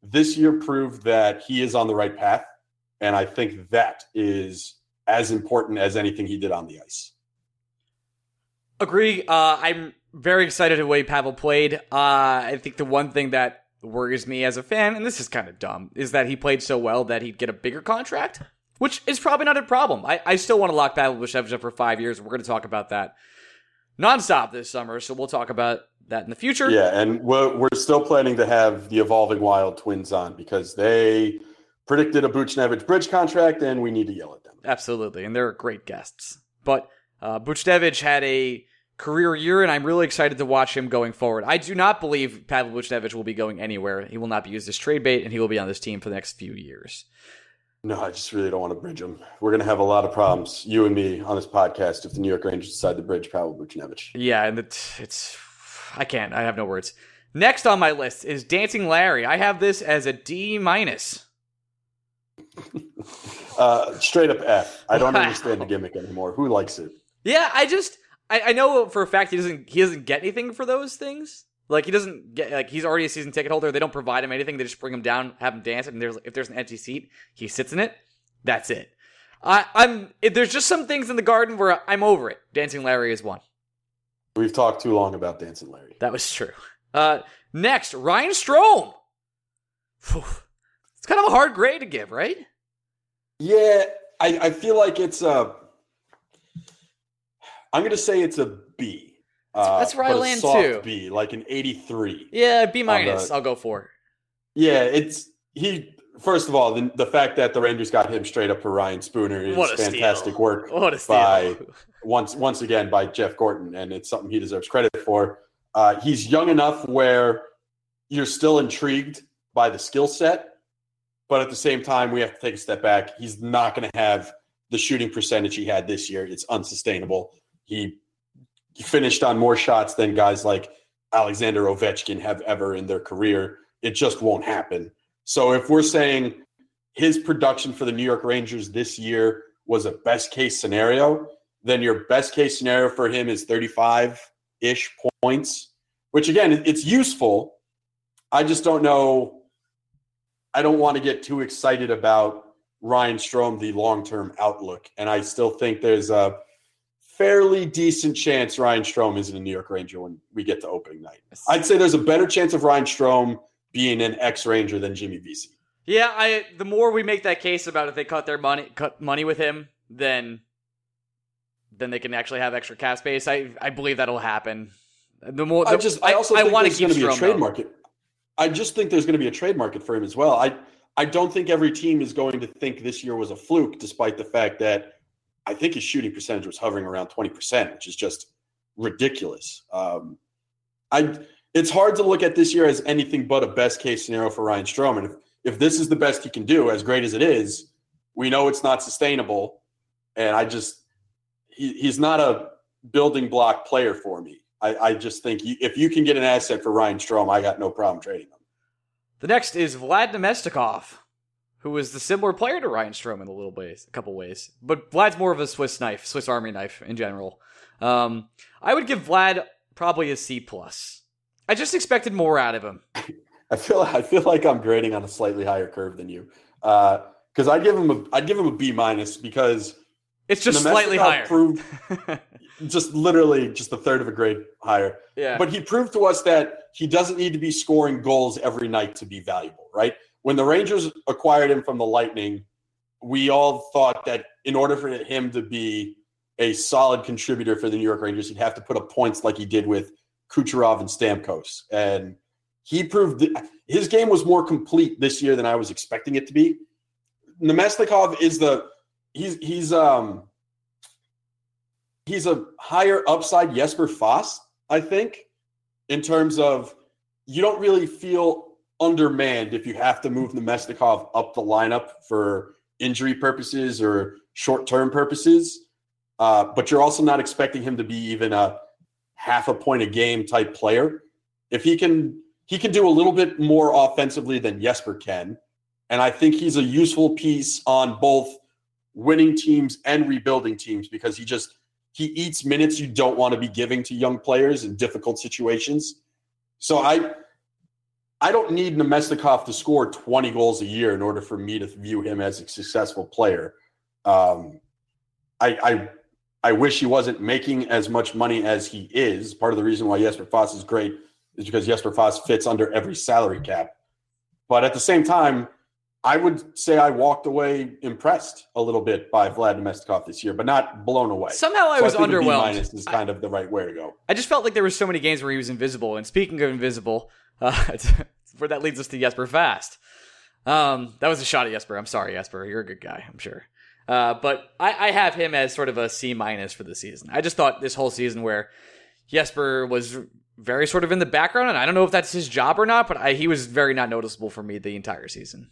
this year proved that he is on the right path. And I think that is as important as anything he did on the ice. Agree. Uh, I'm very excited the way Pavel played. Uh, I think the one thing that worries me as a fan, and this is kind of dumb, is that he played so well that he'd get a bigger contract, which is probably not a problem. I, I still want to lock Pavel Buchnevich up for five years. We're going to talk about that nonstop this summer, so we'll talk about that in the future. Yeah, and we're, we're still planning to have the Evolving Wild twins on because they predicted a Buchnevich bridge contract, and we need to yell at them. Absolutely, and they're great guests. But Uh, Buchnevich had a career year, and I'm really excited to watch him going forward. I do not believe Pavel Buchnevich will be going anywhere. He will not be used as trade bait, and he will be on this team for the next few years. No, I just really don't want to bridge him. We're going to have a lot of problems, you and me, on this podcast if the New York Rangers decide to bridge Pavel Buchnevich. Yeah, and it's, it's I can't. I have no words. Next on my list is Dancing Larry. I have this as a D minus. uh, straight up F. I don't wow. understand the gimmick anymore. Who likes it? Yeah, I just I, I know for a fact he doesn't he doesn't get anything for those things. Like he doesn't get like he's already a season ticket holder. They don't provide him anything. They just bring him down, have him dance, and there's if there's an empty seat, he sits in it. That's it. I, I'm there's just some things in the garden where I'm over it. Dancing Larry is one. We've talked too long about Dancing Larry. That was true. Uh, next, Ryan Strome. It's kind of a hard grade to give, right? Yeah, I, I feel like it's a. I'm going to say it's a B. Uh, That's where I land too. B, like an 83. Yeah, B minus. I'll go for. Yeah, it's he. First of all, the, the fact that the Rangers got him straight up for Ryan Spooner is fantastic steal. work. What a steal. by once once again by Jeff Gorton, and it's something he deserves credit for. Uh, he's young enough where you're still intrigued by the skill set, but at the same time, we have to take a step back. He's not going to have the shooting percentage he had this year. It's unsustainable. He finished on more shots than guys like Alexander Ovechkin have ever in their career. It just won't happen. So if we're saying his production for the New York Rangers this year was a best case scenario, then your best case scenario for him is 35 ish points, which again, it's useful. I just don't know. I don't want to get too excited about Ryan Strome, the long term outlook. And I still think there's a fairly decent chance Ryan Strome is in a New York Ranger when we get to opening night. I'd say there's a better chance of Ryan Strome being an ex Ranger than Jimmy Vesey. Yeah, I the more we make that case about if they cut their money cut money with him, then then they can actually have extra cap space. I I believe that'll happen. The more the, I just I also I, think I there's going to be a trade though. market. I just think there's going to be a trade market for him as well. I I don't think every team is going to think this year was a fluke, despite the fact that I think his shooting percentage was hovering around 20%, which is just ridiculous. Um, I it's hard to look at this year as anything but a best case scenario for Ryan Strome. And if, if this is the best he can do, as great as it is, we know it's not sustainable. And I just he, he's not a building block player for me. I, I just think if you can get an asset for Ryan Strome, I got no problem trading them. The next is Vlad Namestnikov, who was the similar player to Ryan Strome in a little ways, a couple ways. But Vlad's more of a Swiss knife, Swiss Army knife in general. Um, I would give Vlad probably a C plus. I just expected more out of him. I feel I feel like I'm grading on a slightly higher curve than you, because uh, I'd give him a I'd give him a B minus because it's just slightly higher. Proved, just literally just a third of a grade higher. Yeah. But he proved to us that he doesn't need to be scoring goals every night to be valuable, right? When the Rangers acquired him from the Lightning, we all thought that in order for him to be a solid contributor for the New York Rangers, he'd have to put up points like he did with Kucherov and Stamkos. And he proved his game was more complete this year than I was expecting it to be. Namestnikov is the he's he's um he's a higher upside Jesper Fast, I think, in terms of you don't really feel undermanned if you have to move Namestnikov up the lineup for injury purposes or short-term purposes. Uh, but you're also not expecting him to be even a half a point a game type player. If he can he can do a little bit more offensively than Jesper can. And I think he's a useful piece on both winning teams and rebuilding teams because he just he eats minutes you don't want to be giving to young players in difficult situations. So I I don't need Namestnikov to score 20 goals a year in order for me to view him as a successful player. Um, I, I I wish he wasn't making as much money as he is. Part of the reason why Jesper Fast is great is because Jesper Fast fits under every salary cap. But at the same time, I would say I walked away impressed a little bit by Vlad Namestnikov this year, but not blown away. Somehow I so was I underwhelmed. minus is kind I, of the right way to go. I just felt like there were so many games where he was invisible. And speaking of invisible, uh, where that leads us to Jesper Fast. Um, that was a shot at Jesper. I'm sorry, Jesper. You're a good guy. I'm sure. Uh, but I, I have him as sort of a C minus for the season. I just thought this whole season where Jesper was very sort of in the background, and I don't know if that's his job or not, but I, he was very not noticeable for me the entire season.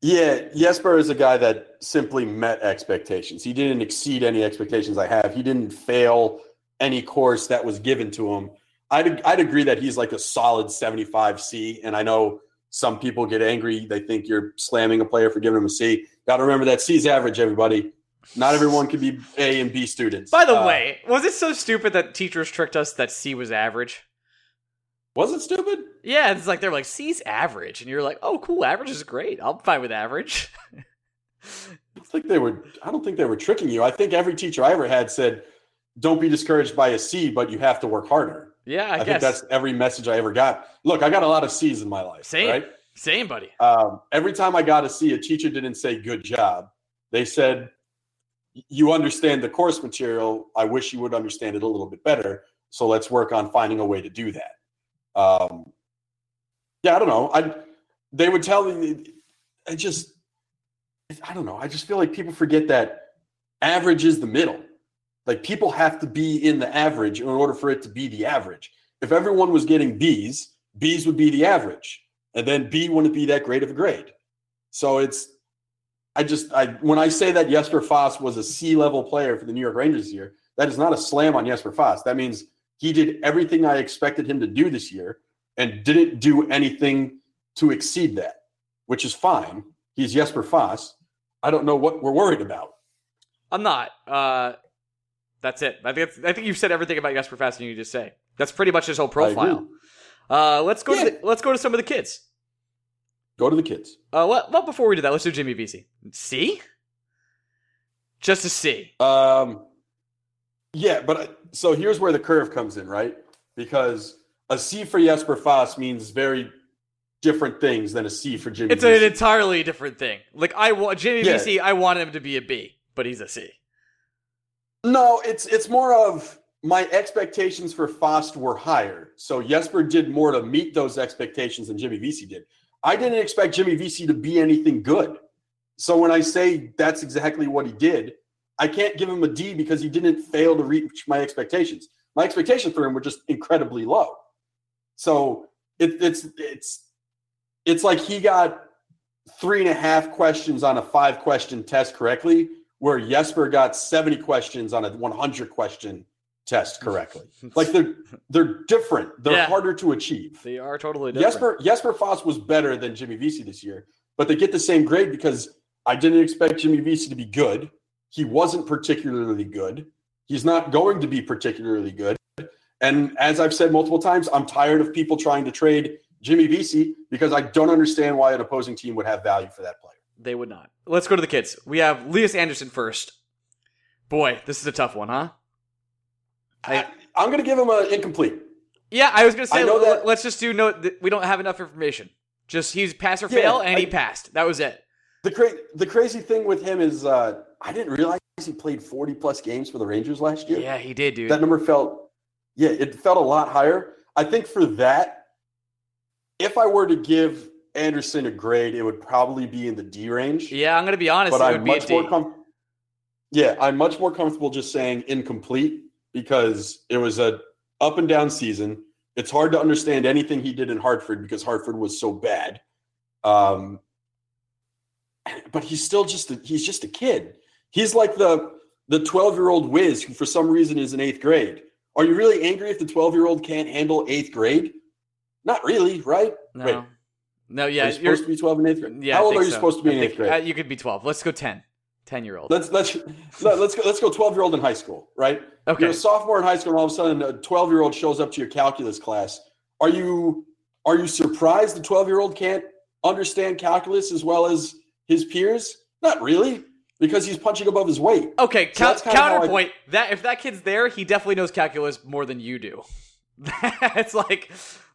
Yeah, Jesper is a guy that simply met expectations. He didn't exceed any expectations I have. He didn't fail any course that was given to him. I'd, I'd agree that he's like a solid 75C. And I know some people get angry. They think you're slamming a player for giving him a C. Got to remember that C's average, everybody. Not everyone can be A and B students. By the Uh, way, was it so stupid that teachers tricked us that C was average? was it stupid? Yeah, it's like they're like C's average, and you're like, oh, cool, average is great. I'm fine with average. I think they were. I don't think they were tricking you. I think every teacher I ever had said, "Don't be discouraged by a C, but you have to work harder." Yeah, I, I, guess. think that's every message I ever got. Look, I got a lot of C's in my life. Same. Right? Same, buddy. Um, every time I got a C, a teacher didn't say "good job." They said, "You understand the course material. I wish you would understand it a little bit better. So let's work on finding a way to do that." Um, yeah, I don't know. I they would tell me. I just, I don't know. I just feel like people forget that average is the middle. Like people have to be in the average in order for it to be the average. If everyone was getting B's, B's would be the average, and then B wouldn't be that great of a grade. So it's, I just, I when I say that Jesper Fast was a C level player for the New York Rangers year, that is not a slam on Jesper Fast. That means he did everything I expected him to do this year and didn't do anything to exceed that, which is fine. He's Jesper Fast. I don't know what we're worried about. I'm not. Uh, that's it. I think I think you've said everything about Jesper Fast you just say. That's pretty much his whole I profile. Uh, let's go Yeah. to the, let's go to some of the kids. Go to the kids. Uh, well, well, before we do that, let's do Jimmy Vesey. C? Just a C. Um, yeah, but uh, so here's where the curve comes in, right? Because a C for Jesper Fast means very different things than a C for Jimmy. It's an entirely different thing. Like I want Jimmy Yeah. Vesey, I want him to be a B, but he's a C. No, it's it's more of my expectations for Fast were higher. So Jesper did more to meet those expectations than Jimmy Vesey did. I didn't expect Jimmy Vesey to be anything good. So when I say that's exactly what he did, I can't give him a D because he didn't fail to reach my expectations. My expectations for him were just incredibly low. So it, it's it's it's like he got three and a half questions on a five question test correctly, where Jesper got 70 questions on a 100 question test correctly. Like they're they're different. They're Yeah. harder to achieve. They are totally different. Jesper Jesper Fast was better than Jimmy Vesey this year, but they get the same grade because I didn't expect Jimmy Vesey to be good. He wasn't particularly good. He's not going to be particularly good. And as I've said multiple times, I'm tired of people trying to trade Jimmy Vesey because I don't understand why an opposing team would have value for that player. They would not. Let's go to the kids. We have Lias Andersson first. Boy, this is a tough one, huh? I, I, am going to give him an incomplete. yeah, I was gonna say I know let- that- let's just do no. th- We don't have enough information. Just he's pass or Yeah, fail, and he passed. That was it. The cra- the crazy thing with him is uh, I didn't realize he played 40 plus games for the Rangers last year. Yeah, he did, dude. that number felt yeah it felt a lot higher i think for that if i were to give andersson a grade it would probably be in the d range. Yeah, I'm gonna be honest. but it i'm would be much more com- yeah i'm much more comfortable just saying incomplete because it was a up and down season. It's hard to understand anything he did in hartford because hartford was so bad. Um but he's still just a, he's just a kid. He's like the the 12 year old whiz who for some reason is in eighth grade. Are you really angry if the 12 year old can't handle eighth grade? Not really right? No, Wait, no, yeah, you you're supposed to be 12 in eighth grade Yeah, how old are you so. supposed to be I in think, eighth grade uh, you could be 12. Let's go 10. 10 year old. let's let's let, let's go let's go 12 year old in high school right Okay. you're a sophomore in high school and all of a sudden a 12 year old shows up to your calculus class are you are you surprised the 12 year old can't understand calculus as well as his peers not really because he's punching above his weight Okay, So count, that's I- counterpoint. That if that kid's there, he definitely knows calculus more than you do. It's like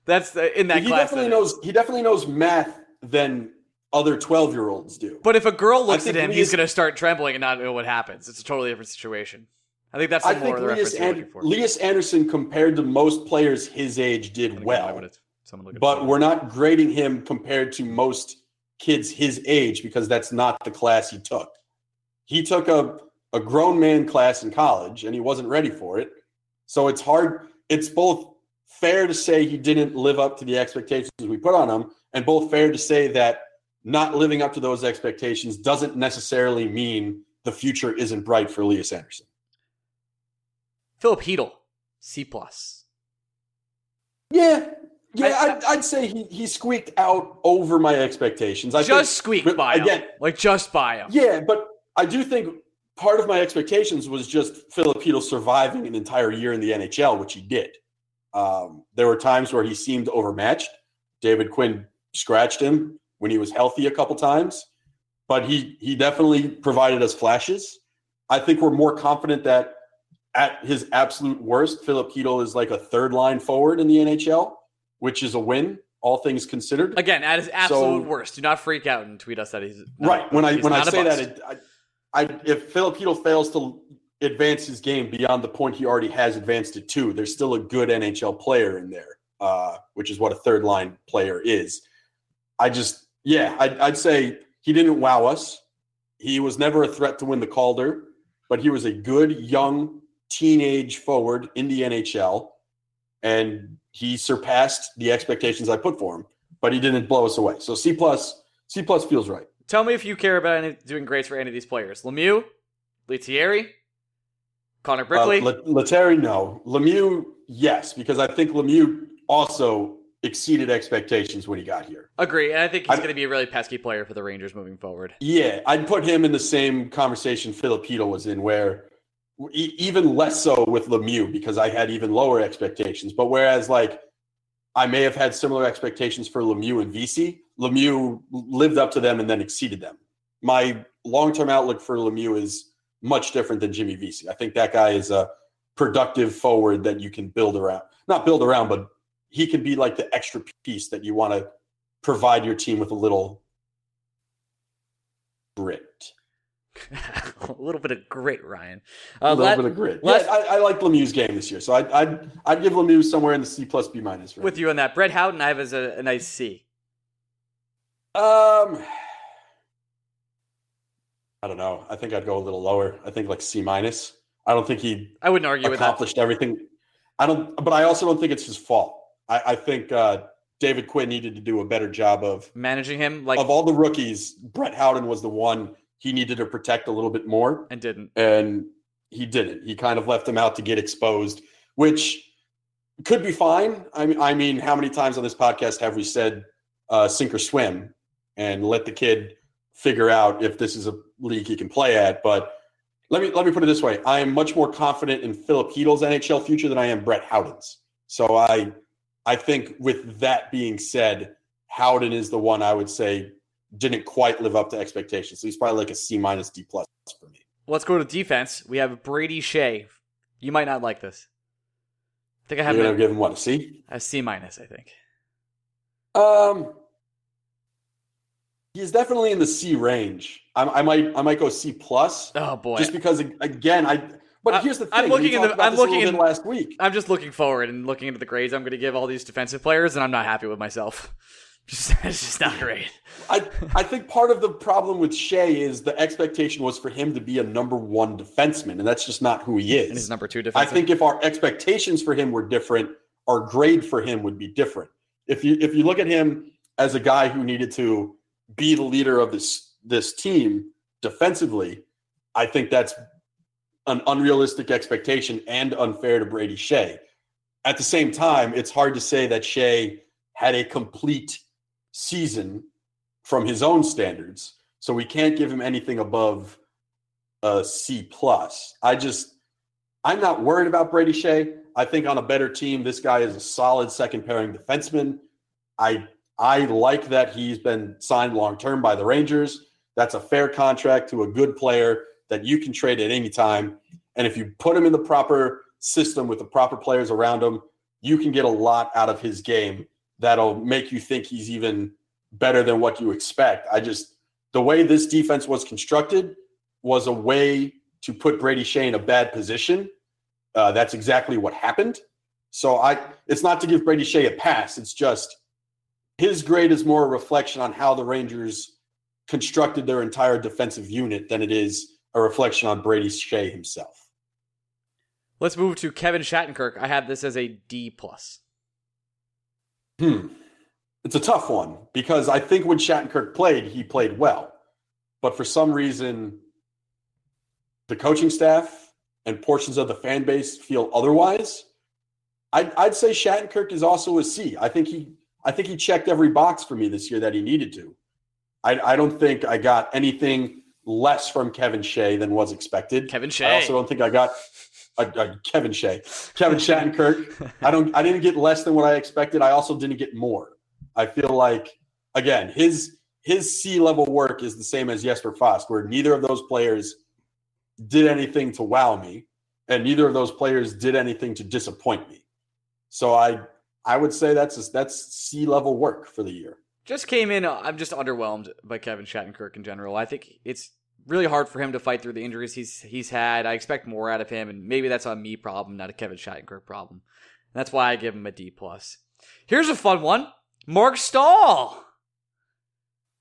that's the, in that he class. definitely knows he definitely knows math than other 12 year olds do But if a girl looks at him, Lias- he's gonna start trembling and not know what happens. It's a totally different situation. I think that's the i more think the reference Lias, for. Lias andersson compared to most players his age did Someone look at- well but we're not grading him compared to most kids his age because that's not the class he took he took a, a grown man class in college and he wasn't ready for it. So it's hard. It's both fair to say he didn't live up to the expectations we put on him, and both fair to say that not living up to those expectations doesn't necessarily mean the future isn't bright for Elias Andersson. Filip Chytil, C plus. Yeah, yeah, I, I'd, I'd, say he, he squeaked out over my expectations. I just think, squeaked by again, him. like just by him. Yeah, but I do think part of my expectations was just Filip Chytil surviving an entire year in the NHL, which he did. Um, there were times where he seemed overmatched. David Quinn scratched him when he was healthy a couple times, but he he definitely provided us flashes. I think we're more confident that at his absolute worst, Filip Chytil is like a third line forward in the NHL which is a win, all things considered. Again, at his absolute so, worst. Do not freak out and tweet us that he's right. When I when I say that, it, I, I, if Filipino fails to advance his game beyond the point he already has advanced it to, there's still a good NHL player in there, uh, which is what a third line player is. I just, yeah, I'd, I'd say he didn't wow us. He was never a threat to win the Calder, but he was a good young teenage forward in the NHL, and he surpassed the expectations I put for him, but he didn't blow us away. So C plus, C plus feels right. Tell me if you care about any, doing grades for any of these players. Lemieux, Lettieri, Connor Brickley. Uh, Lettieri, no. Lemieux, yes, because I think Lemieux also exceeded expectations when he got here. Agree, and I think he's going to be a really pesky player for the Rangers moving forward. Yeah, I'd put him in the same conversation Filipino was in, where even less so with Lemieux because I had even lower expectations. But whereas like I may have had similar expectations for Lemieux and Vesey, Lemieux lived up to them and then exceeded them. My long-term outlook for Lemieux is much different than Jimmy Vesey. I think that guy is a productive forward that you can build around. Not build around, but he can be like the extra piece that you want to provide your team with a little grit. a little bit of grit, Ryan. Uh, a little let, bit of grit. Yeah, I, I, like Lemieux's game this year, so I, I'd I'd give Lemieux somewhere in the C plus B minus. Right? With you on that, Brett Howden, I have as a, a nice C. Um, I don't know. I think I'd go a little lower. I think like C minus. I don't think he. I wouldn't argue with accomplished everything. I don't, but I also don't think it's his fault. I, I think uh, David Quinn needed to do a better job of managing him. Like of all the rookies, Brett Howden was the one he needed to protect a little bit more and didn't. And he didn't. He kind of left him out to get exposed, which could be fine. I mean, I mean, how many times on this podcast have we said uh, sink or swim and let the kid figure out if this is a league he can play at? But let me let me put it this way: I am much more confident in Filip Chytil's NHL future than I am Brett Howden's. So I I think with that being said, Howden is the one I would say didn't quite live up to expectations. So he's probably like a C minus D plus for me. Let's go to defense. We have Brady Skjei. You might not like this. I think I have. You're gonna give him what a C? A C minus, I think. Um, he's definitely in the C range. I, I might, I might go C plus. Oh boy! Just because again, I. But here's the thing. I'm looking in the. I'm looking in last week. I'm just looking forward and looking into the grades. I'm going to give all these defensive players, and I'm not happy with myself. Just, it's just not great. I, I think part of the problem with Skjei is the expectation was for him to be a number one defenseman, and that's just not who he is. And he's number two defenseman. I think if our expectations for him were different, our grade for him would be different. If you if you look at him as a guy who needed to be the leader of this this team defensively, I think that's an unrealistic expectation and unfair to Brady Skjei. At the same time, it's hard to say that Skjei had a complete season from his own standards. So we can't give him anything above a C plus. I just I'm not worried about Brady Skjei. I think on a better team, this guy is a solid second pairing defenseman. I I like that he's been signed long term by the Rangers. That's a fair contract to a good player that you can trade at any time. And if you put him in the proper system with the proper players around him, you can get a lot out of his game that'll make you think he's even better than what you expect. I just the way this defense was constructed was a way to put Brady Skjei in a bad position. Uh, that's exactly what happened. So I it's not to give Brady Skjei a pass. It's just his grade is more a reflection on how the Rangers constructed their entire defensive unit than it is a reflection on Brady Skjei himself. Let's move to Kevin Shattenkirk. I have this as a D plus. Hmm. It's a tough one because I think when Shattenkirk played, he played well. But for some reason, the coaching staff and portions of the fan base feel otherwise. I'd, I'd say Shattenkirk is also a C. I think he I think he checked every box for me this year that he needed to. I, I don't think I got anything less from Kevin Shea than was expected. Kevin Shea. I also don't think I got a, a Kevin Shea, Kevin Shattenkirk. I don't. I didn't get less than what I expected. I also didn't get more. I feel like again his his C level work is the same as Jesper Fast, where neither of those players did anything to wow me, and neither of those players did anything to disappoint me. So I I would say that's that's C level work for the year. Just came in. Uh, I'm just underwhelmed by Kevin Shattenkirk in general. I think it's really hard for him to fight through the injuries he's he's had. I expect more out of him, and maybe that's a me problem, not a Kevin Shattenkirk problem. And that's why I give him a D plus. Here's a fun one: Marc Staal.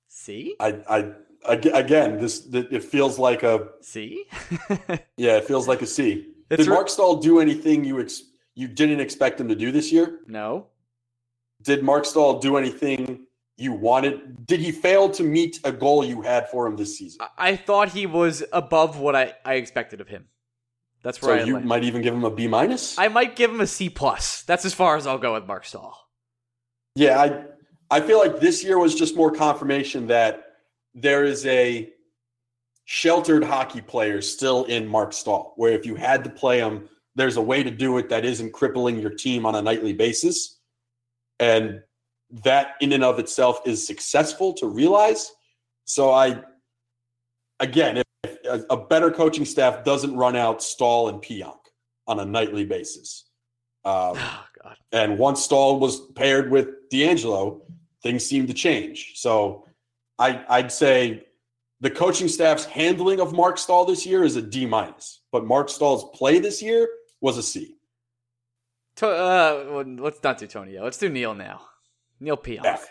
See, I I again this it feels like a see. yeah, it feels like a C. It's Did Marc Staal do anything you ex- you didn't expect him to do this year? No. Did Marc Staal do anything you wanted? Did he fail to meet a goal you had for him this season? I thought he was above what I, I expected of him. That's where so I you might even give him a B minus. I might give him a C plus. That's as far as I'll go with Marc Staal. Yeah, I I feel like this year was just more confirmation that there is a sheltered hockey player still in Marc Staal, where if you had to play him, there's a way to do it that isn't crippling your team on a nightly basis. And that in and of itself is successful to realize. So I, again, if a better coaching staff doesn't run out Staal and Pionk on a nightly basis. Um, oh, God. And once Staal was paired with DeAngelo, things seemed to change. So I, I'd say the coaching staff's handling of Marc Staal this year is a D minus, but Marc Staal's play this year was a C. To, uh, well, let's not do Tony yet. Let's do Neil now. Neil Pionk. F.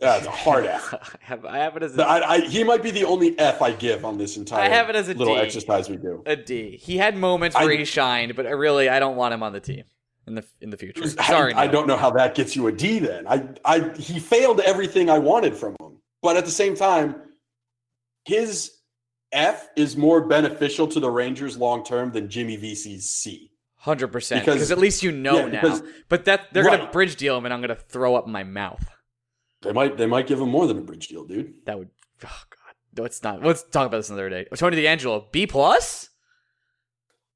That's a hard F. I, have, I have it as a I, I, he might be the only F I give on this entire I have it as a little D. exercise we do. A D. He had moments where he shined, but I really I don't want him on the team in the in the future. Sorry, I, I, don't know how that gets you a D. Then I I he failed everything I wanted from him, but at the same time, his F is more beneficial to the Rangers long term than Jimmy Vesey's C. Hundred percent, because at least you know yeah, because, now. But that they're right. gonna bridge deal him, and I'm gonna throw up my mouth. They might, they might give him more than a bridge deal, dude. That would, oh god, let's not. Let's talk about this another day. Tony DeAngelo, B plus.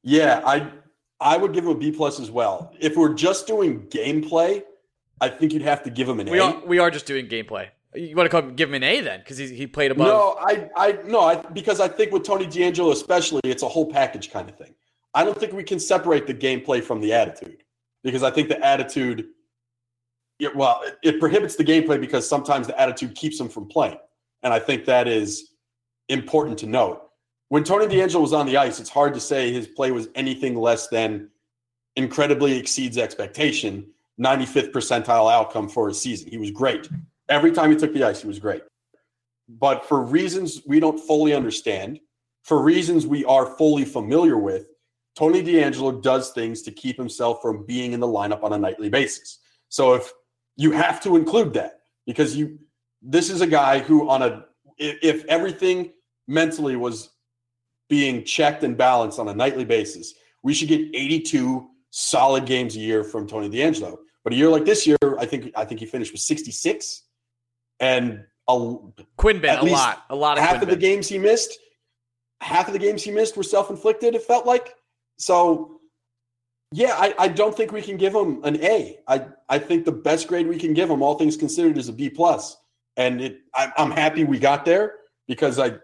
Yeah, I, I would give him a B plus as well. If we're just doing gameplay, I think you'd have to give him an we A. Are, we are just doing gameplay. You want to call, him, give him an A then because he, he played above. No, I, I no, I because I think with Tony DeAngelo especially, it's a whole package kind of thing. I don't think we can separate the gameplay from the attitude because I think the attitude, it, well, it, it prohibits the gameplay because sometimes the attitude keeps them from playing. And I think that is important to note. When Tony DeAngelo was on the ice, it's hard to say his play was anything less than incredibly exceeds expectation, 95th percentile outcome for a season. He was great. Every time he took the ice, he was great. But for reasons we don't fully understand, for reasons we are fully familiar with, Tony DeAngelo does things to keep himself from being in the lineup on a nightly basis. So if you have to include that because you this is a guy who on a if everything mentally was being checked and balanced on a nightly basis, we should get 82 solid games a year from Tony DeAngelo. But a year like this year, I think I think he finished with 66 and a Quinben a lot, a lot of half of the games he missed. Half of the games he missed were self-inflicted. It felt like so, yeah, I, I don't think we can give him an A. I I think the best grade we can give him, all things considered, is a B plus. And it, I, I'm happy we got there because I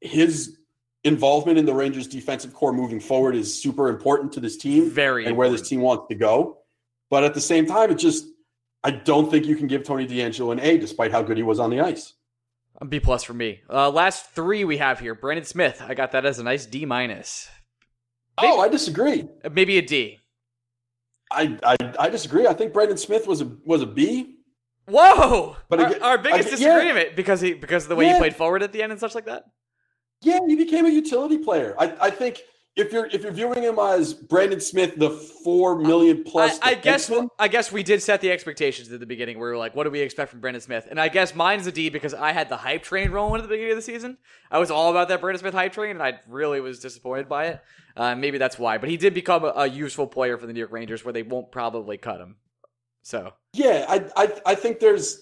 his involvement in the Rangers defensive core moving forward is super important to this team, very and important. where this team wants to go. But at the same time, it just I don't think you can give Tony DeAngelo an A, despite how good he was on the ice. A B plus for me. Uh, last three we have here: Brendan Smith. I got that as a nice D minus. Maybe, oh, I disagree. Uh, maybe a D. I, I I disagree. I think Brendan Smith was a was a B. Whoa! But our, again, our biggest again, disagreement yeah. because he because of the way yeah. he played forward at the end and such like that. Yeah, he became a utility player. I, I think if you're if you're viewing him as Brendan Smith, the four million plus, I, I guess I guess we did set the expectations at the beginning. where We were like, what do we expect from Brendan Smith? And I guess mine's a D because I had the hype train rolling at the beginning of the season. I was all about that Brendan Smith hype train, and I really was disappointed by it. Uh, maybe that's why. But he did become a, a useful player for the New York Rangers, where they won't probably cut him. So yeah, I, I I think there's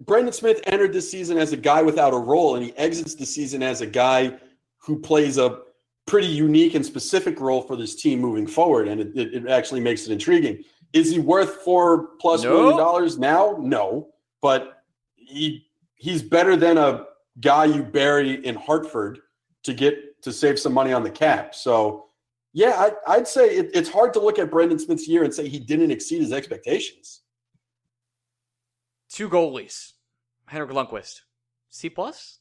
Brendan Smith entered this season as a guy without a role, and he exits the season as a guy who plays a pretty unique and specific role for this team moving forward, and it, it, it actually makes it intriguing. Is he worth four plus No. million dollars now? No, but he he's better than a guy you bury in Hartford to get to save some money on the cap. So, yeah, I, I'd say it, it's hard to look at Brendan Smith's year and say he didn't exceed his expectations. two goalies, Henrik Lundqvist, C plus.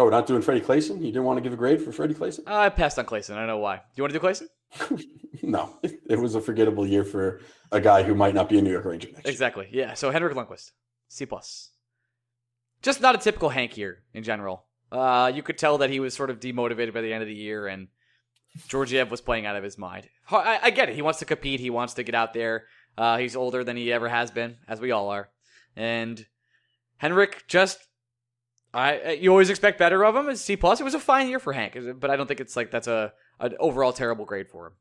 No, we're not doing Freddie Claesson. You didn't want to give a grade for Freddie Claesson? Uh, I passed on Claesson. I don't know why. Do you want to do Claesson? no, it was a forgettable year for a guy who might not be a New York Ranger next year. Exactly. Yeah. So Henrik Lundqvist, C plus. Just not a typical Hank year in general. Uh, you could tell that he was sort of demotivated by the end of the year, and Georgiev was playing out of his mind. I, I get it. He wants to compete. He wants to get out there. Uh, he's older than he ever has been, as we all are. And Henrik just, I uh, you always expect better of him. As C plus. It was a fine year for Hank, but I don't think it's like that's a an overall terrible grade for him.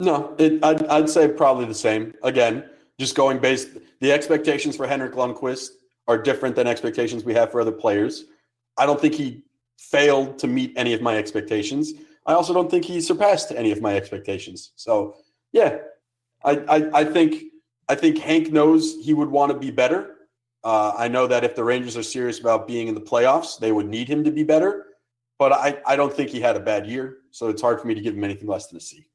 No, it, I'd, I'd say probably the same. Again, just going based, the expectations for Henrik Lundqvist are different than expectations we have for other players. I don't think he failed to meet any of my expectations. I also don't think he surpassed any of my expectations. So, yeah, I, I, I think I think Hank knows he would want to be better. Uh, I know that if the Rangers are serious about being in the playoffs, they would need him to be better. But I, I don't think he had a bad year, so it's hard for me to give him anything less than a C.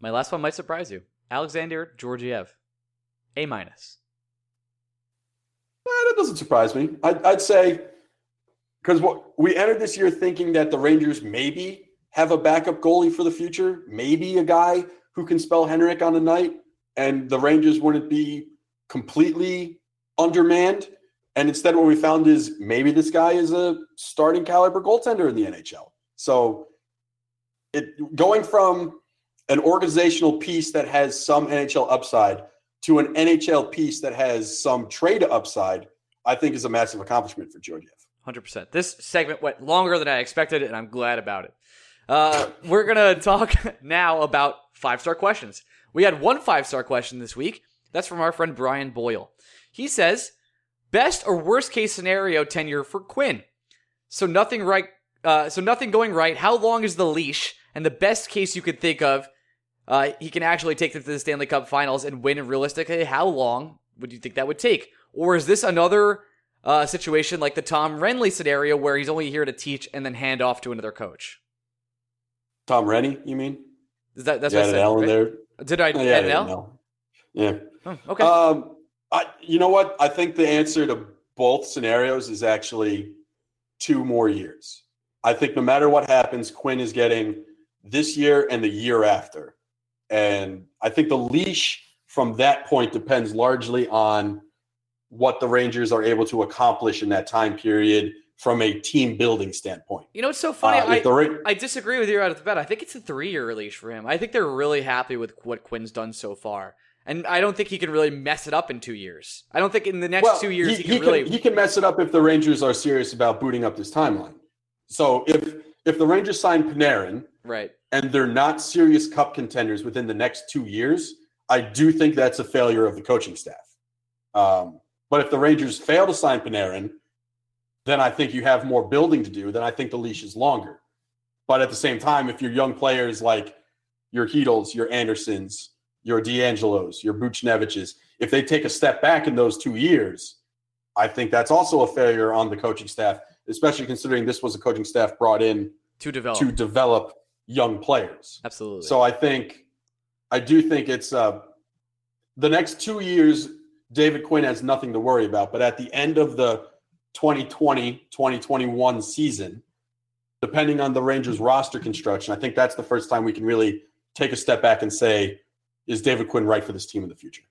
My last one might surprise you. Alexander Georgiev, A minus. Eh, that doesn't surprise me. I'd, I'd say because what we entered this year thinking that the Rangers maybe have a backup goalie for the future, maybe a guy who can spell Henrik on a night, and the Rangers wouldn't be completely undermanned. And instead, what we found is maybe this guy is a starting caliber goaltender in the NHL. So, it going from an organizational piece that has some NHL upside to an NHL piece that has some trade upside, I think is a massive accomplishment for Georgiev. 100%. This segment went longer than I expected, and I'm glad about it. Uh, we're going to talk now about five star questions. We had one five star question this week. That's from our friend Brian Boyle. He says, Best or worst case scenario tenure for Quinn? So nothing right. Uh, so nothing going right. How long is the leash? And the best case you could think of, uh, he can actually take them to the Stanley Cup Finals and win. Realistically, how long would you think that would take? Or is this another uh, situation like the Tom Renly scenario where he's only here to teach and then hand off to another coach? Tom Renney, you mean? Is that that's you what I said? an L in right? there. Did I Oh, add yeah, an yeah, L? Yeah. Oh, okay. Um, I, you know what? I think the answer to both scenarios is actually two more years. I think no matter what happens, Quinn is getting this year and the year after. And I think the leash from that point depends largely on what the Rangers are able to accomplish in that time period from a team building standpoint. you know what's so funny? Uh, I, Ra- I disagree with you right off the bat. I think it's a three year release for him. I think they're really happy with what Quinn's done so far. And I don't think he can really mess it up in two years. I don't think in the next well, two years he, he, can really. he can mess it up if the Rangers are serious about booting up this timeline. So if if the Rangers sign Panarin right. and they're not serious cup contenders within the next two years, I do think that's a failure of the coaching staff. Um, but if the Rangers fail to sign Panarin, then I think you have more building to do. Then I think the leash is longer. But at the same time, if your young players like your Heedles, your Andersons, your DeAngelos, your Buchneviches, if they take a step back in those two years, I think that's also a failure on the coaching staff, especially considering this was a coaching staff brought in To develop. to develop young players. Absolutely. So I think, I do think it's uh, the next two years, David Quinn has nothing to worry about. But at the end of the 2020 2021 season, depending on the Rangers roster construction, I think that's the first time we can really take a step back and say, is David Quinn right for this team in the future?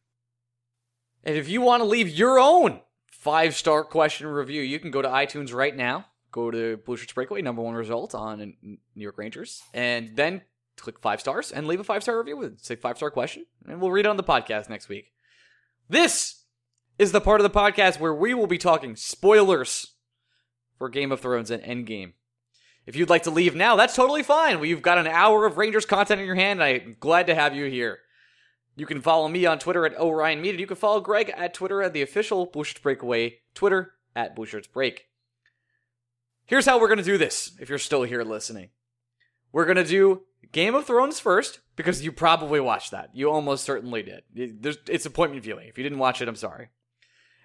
And if you want to leave your own five star question review, you can go to iTunes right now, go to Blueshirts Breakaway, number one result on New York Rangers, and then click five stars and leave a five star review with a five star question, and we'll read it on the podcast next week. This is the part of the podcast where we will be talking spoilers for Game of Thrones and Endgame. If you'd like to leave now, that's totally fine. We've got an hour of Rangers content in your hand, and I'm glad to have you here. You can follow me on Twitter at Orion Media. You can follow Greg at Twitter at the official Blueshirts Breakaway Twitter at Blue Shirts Break. Here's how we're going to do this if you're still here listening. We're going to do Game of Thrones first because you probably watched that. You almost certainly did. There's, it's appointment viewing. If you didn't watch it, I'm sorry.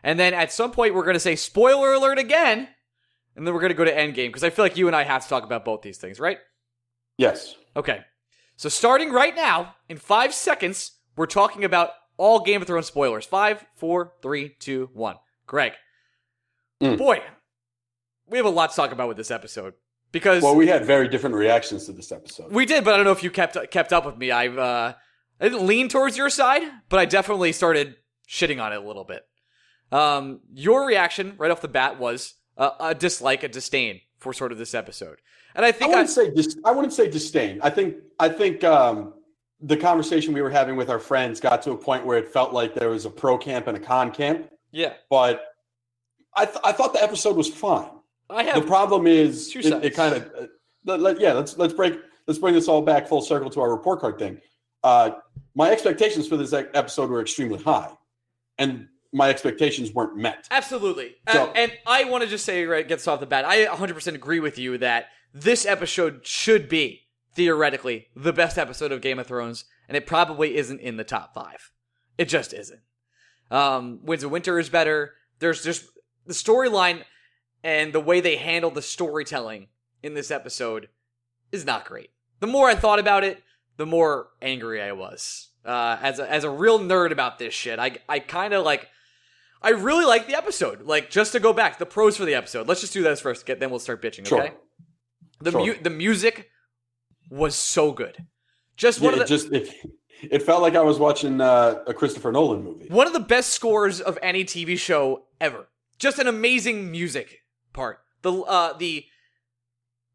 And then at some point, we're going to say spoiler alert again. And then we're going to go to Endgame because I feel like you and I have to talk about both these things, right? Yes. Okay. So starting right now, in five seconds, we're talking about all Game of Thrones spoilers. Five, four, three, two, one. Greg. Mm. Boy, we have a lot to talk about with this episode because Well, we had very different reactions to this episode. we did, but I don't know if you kept kept up with me. I've uh, I didn't lean towards your side, but I definitely started shitting on it a little bit. Um, your reaction right off the bat was uh, a dislike, a disdain for sort of this episode, and I I think I, wouldn't say dis- I wouldn't say disdain. I think I think um, the conversation we were having with our friends got to a point where it felt like there was a pro camp and a con camp. yeah, But I th- I thought the episode was fine. I have The problem is it, it kind of uh, let, let- yeah. Let's let's break let's bring this all back full circle to our report card thing. Uh, my expectations for this episode were extremely high, and my expectations weren't met. Absolutely. So- Uh, and I want to just say, right, get this off the bat, I 100% agree with you that this episode should be, theoretically, the best episode of Game of Thrones, and it probably isn't in the top five. It just isn't. Um, Winds of Winter is better. There's just the storyline and the way they handle the storytelling in this episode is not great. The more I thought about it, the more angry I was. Uh, as a, as a real nerd about this shit, I I kind of like I really like the episode. Like just to go back, the pros for the episode. Let's just do this first. Get then we'll start bitching. Sure. Okay. The Sure. mu- the music was so good. Just Yeah, one it of the just it, it felt like I was watching uh, a Christopher Nolan movie. one of the best scores of any TV show ever. Just an amazing music part. The uh the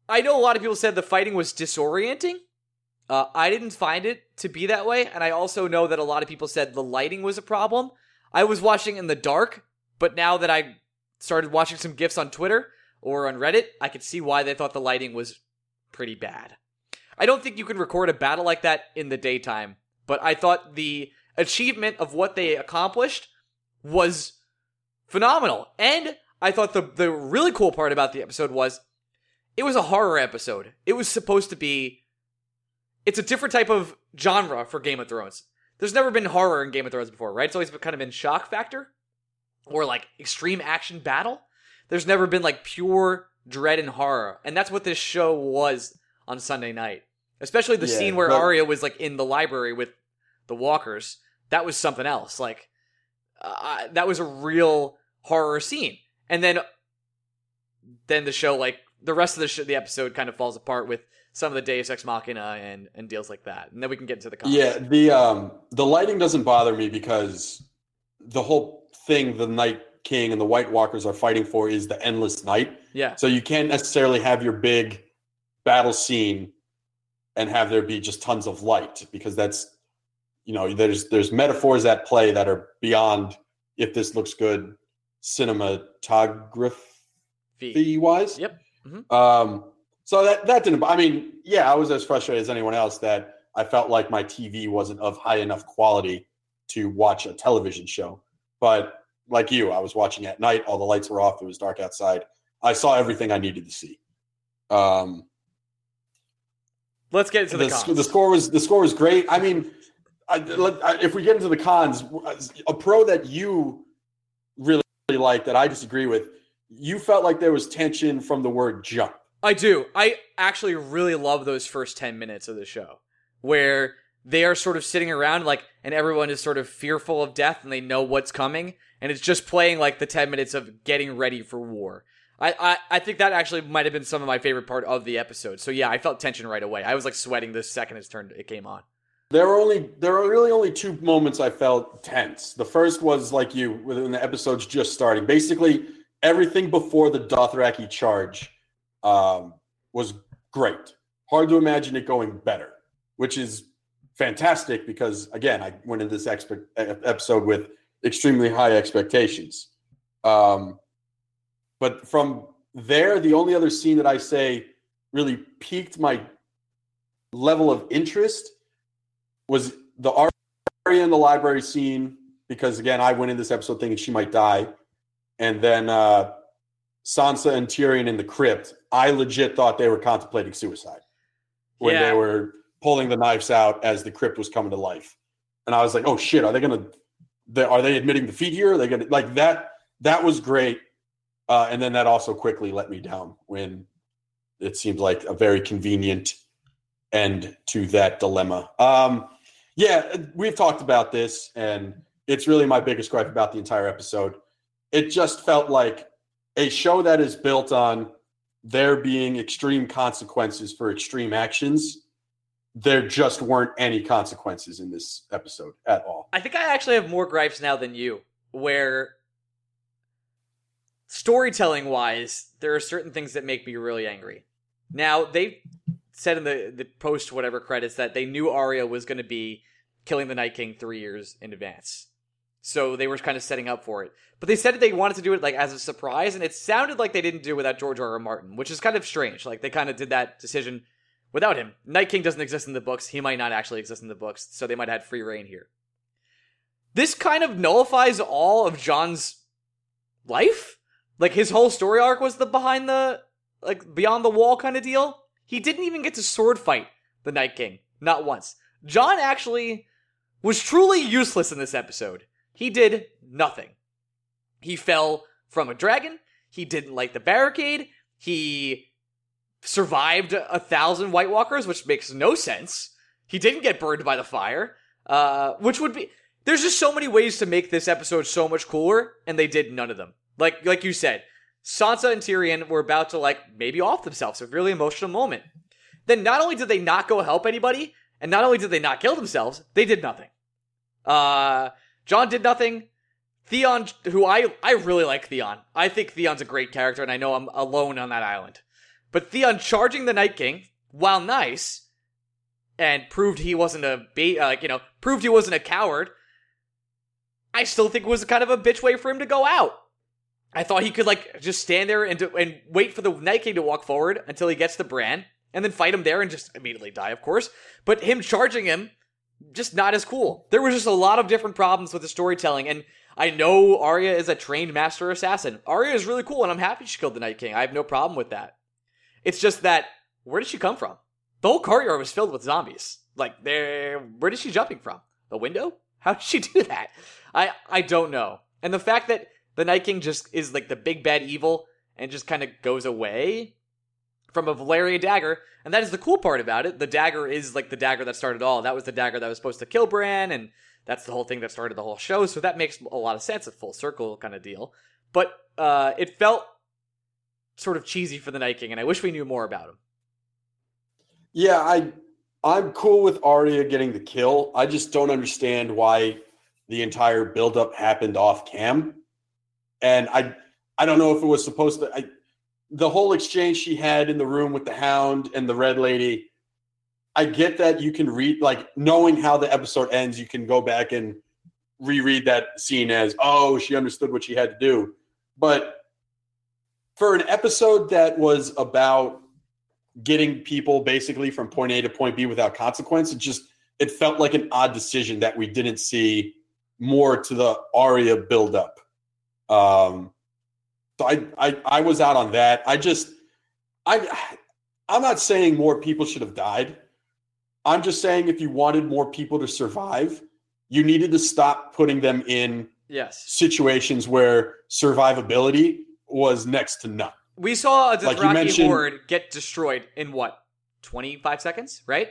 I know a lot of people said the fighting was disorienting. Uh, I didn't find it to be that way, and I also know that a lot of people said the lighting was a problem. I was watching in the dark, but now that I started watching some gifs on Twitter or on Reddit, I could see why they thought the lighting was pretty bad. I don't think you can record a battle like that in the daytime, but I thought the achievement of what they accomplished was phenomenal. And I thought the the really cool part about the episode was it was a horror episode. It was supposed to be it's a different type of genre for Game of Thrones. There's never been horror in Game of Thrones before, right? It's always been kind of been shock factor or like extreme action battle. There's never been like pure dread and horror. And that's what this show was on Sunday night. Especially the Yeah, scene where but- Arya was like in the library with the walkers. That was something else. Like uh, that was a real horror scene. And then then the show like the rest of the sh- the episode kind of falls apart with some of the Deus Ex Machina and and deals like that. And then we can get into the comments. Yeah, the um the lighting doesn't bother me because the whole thing the Night King and the White Walkers are fighting for is the endless night. Yeah. So you can't necessarily have your big battle scene and have there be just tons of light because that's you know there's there's metaphors at play that are beyond if this looks good cinematography wise. Yep. Mhm. Um, so that that didn't. I mean, yeah, I was as frustrated as anyone else that I felt like my TV wasn't of high enough quality to watch a television show. But like you, I was watching at night. All the lights were off. It was dark outside. I saw everything I needed to see. Um, Let's get into the, the, comments. the score was the score was great. I mean, I, I, if we get into the cons, a pro that you really, really like that I disagree with, you felt like there was tension from the word jump. I do. I actually really love those first 10 minutes of the show where they are sort of sitting around like and everyone is sort of fearful of death and they know what's coming and it's just playing like the 10 minutes of getting ready for war. I, I, I think that actually might have been some of my favorite part of the episode. So yeah, I felt tension right away. I was like sweating the second it turned it came on. There were only there were really only two moments I felt tense. The first was like you when the episode's just starting. Basically, everything before the Dothraki charge um, was great. Hard to imagine it going better, which is fantastic because again, I went into this expe- episode with extremely high expectations. Um, but from there, the only other scene that I say really piqued my level of interest was the Arya in the library scene because again, I went in this episode thinking she might die, and then uh, Sansa and Tyrion in the crypt. I legit thought they were contemplating suicide when Yeah. they were pulling the knives out as the crypt was coming to life, and I was like, "Oh shit, are they gonna? They, are they admitting defeat here? Are they gonna like that?" That was great, uh, and then that also quickly let me down when it seemed like a very convenient end to that dilemma. Um, yeah, we've talked about this, and it's really my biggest gripe about the entire episode. It just felt like a show that is built on there being extreme consequences for extreme actions. There just weren't any consequences in this episode at all. I think I actually have more gripes now than you, where storytelling wise, there are certain things that make me really angry. Now, they said in the, the post whatever credits that they knew Arya was going to be killing the Night King three years in advance. So they were kind of setting up for it. But they said that they wanted to do it like as a surprise, and it sounded like they didn't do it without George R. R. Martin, which is kind of strange. Like they kind of did that decision without him. Night King doesn't exist in the books. He might not actually exist in the books, so they might have had free reign here. This kind of nullifies all of Jon's life. Like his whole story arc was the behind the like beyond the wall kind of deal. He didn't even get to sword fight the Night King, not once. Jon actually was truly useless in this episode. He did nothing. He fell from a dragon. He didn't light the barricade. He survived a thousand White Walkers, which makes no sense. He didn't get burned by the fire, uh, which would be. There's just so many ways to make this episode so much cooler, and they did none of them. Like like you said, Sansa and Tyrion were about to like maybe off themselves, a really emotional moment. Then not only did they not go help anybody, and not only did they not kill themselves, they did nothing. Uh, Jon did nothing. Theon, who I I really like Theon. I think Theon's a great character, and I know I'm alone on that island. But Theon charging the Night King, while nice, and proved he wasn't a ba- uh, like you know proved he wasn't a coward. I still think it was kind of a bitch way for him to go out. I thought he could like just stand there and and wait for the Night King to walk forward until he gets to Bran, and then fight him there and just immediately die, of course. But him charging him, just not as cool. There was just a lot of different problems with the storytelling, and I know Arya is a trained master assassin. Arya is really cool, and I'm happy she killed the Night King. I have no problem with that. It's just that where did she come from? The whole courtyard was filled with zombies. Like, there, where is she jumping from? The window? How did she do that? I I don't know. And the fact that the Night King just is like the big bad evil and just kind of goes away from a Valeria dagger, and that is the cool part about it. The dagger is like the dagger that started all. That was the dagger that was supposed to kill Bran, and that's the whole thing that started the whole show. So that makes a lot of sense, a full circle kind of deal. But uh, it felt sort of cheesy for the Night King, and I wish we knew more about him. Yeah, I I'm cool with Arya getting the kill. I just don't understand why the entire buildup happened off cam. And I I don't know if it was supposed to I the whole exchange she had in the room with the hound and the red lady. I get that you can read like knowing how the episode ends, you can go back and reread that scene as, oh, she understood what she had to do. But for an episode that was about getting people basically from point A to point B without consequence. It just it felt like an odd decision that we didn't see more to the Arya buildup. Um, so I, I I was out on that. I just I I'm not saying more people should have died. I'm just saying if you wanted more people to survive, you needed to stop putting them in Yes. situations where survivability was next to none. We saw a Like Dothraki mentioned- horde get destroyed in what? 25 seconds, right?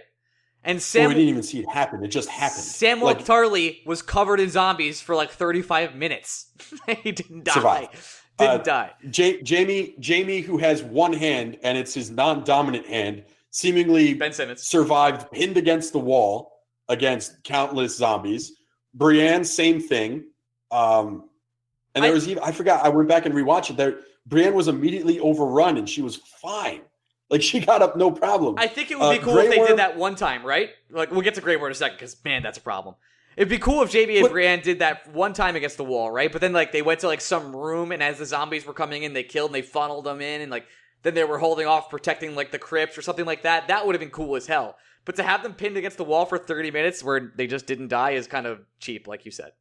And Well, Sam we didn't even see it happen. It just happened. Samwell Like, Tarly was covered in zombies for like 35 minutes. he didn't die. Survived. Didn't Uh, die. Ja- Jaime, Jaime, who has one hand and it's his non-dominant hand, seemingly Ben Simmons. survived pinned against the wall against countless zombies. Brienne, same thing. Um, and there I- was even I forgot. I went back and rewatched it. There Brienne was immediately overrun and she was fine. Like she got up no problem. I think it would be Uh, cool if they Worm- did that one time, right? Like we'll get to Grey Worm in a second because man, that's a problem. It'd be cool if JB and But- Brienne did that one time against the wall, right? But then like they went to like some room and as the zombies were coming in, they killed and they funneled them in and like then they were holding off protecting like the crypts or something like that. That would have been cool as hell. But to have them pinned against the wall for 30 minutes where they just didn't die is kind of cheap, like you said.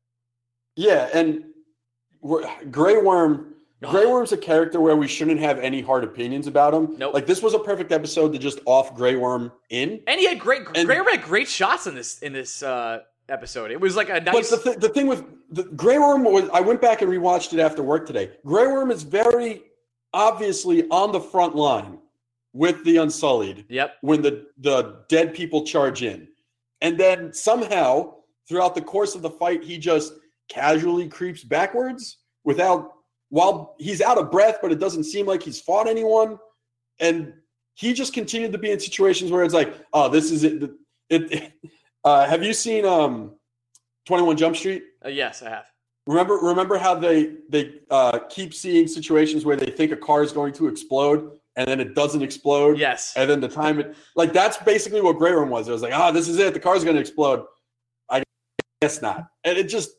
Yeah, and Grey Worm. Grey Worm's a character where we shouldn't have any hard opinions about him. Nope. Like this was a perfect episode to just off Grey Worm in. And he had great And- Grey Worm had great shots in this in this uh episode. It was like a nice But the, th- the thing with the Grey Worm was, I went back and rewatched it after work today. Grey Worm is very obviously on the front line with the Unsullied Yep. when the the dead people charge in, and then somehow throughout the course of the fight, he just casually creeps backwards without while he's out of breath, but it doesn't seem like he's fought anyone, and he just continued to be in situations where it's like, oh, this is it. It. uh, have you seen um, Twenty One Jump Street? Uh, yes, I have. Remember, remember how they they uh, keep seeing situations where they think a car is going to explode and then it doesn't explode. Yes. And then the time it like that's basically what Grey Worm was. It was like, ah, this is it. The car's going to explode. I guess not. And it just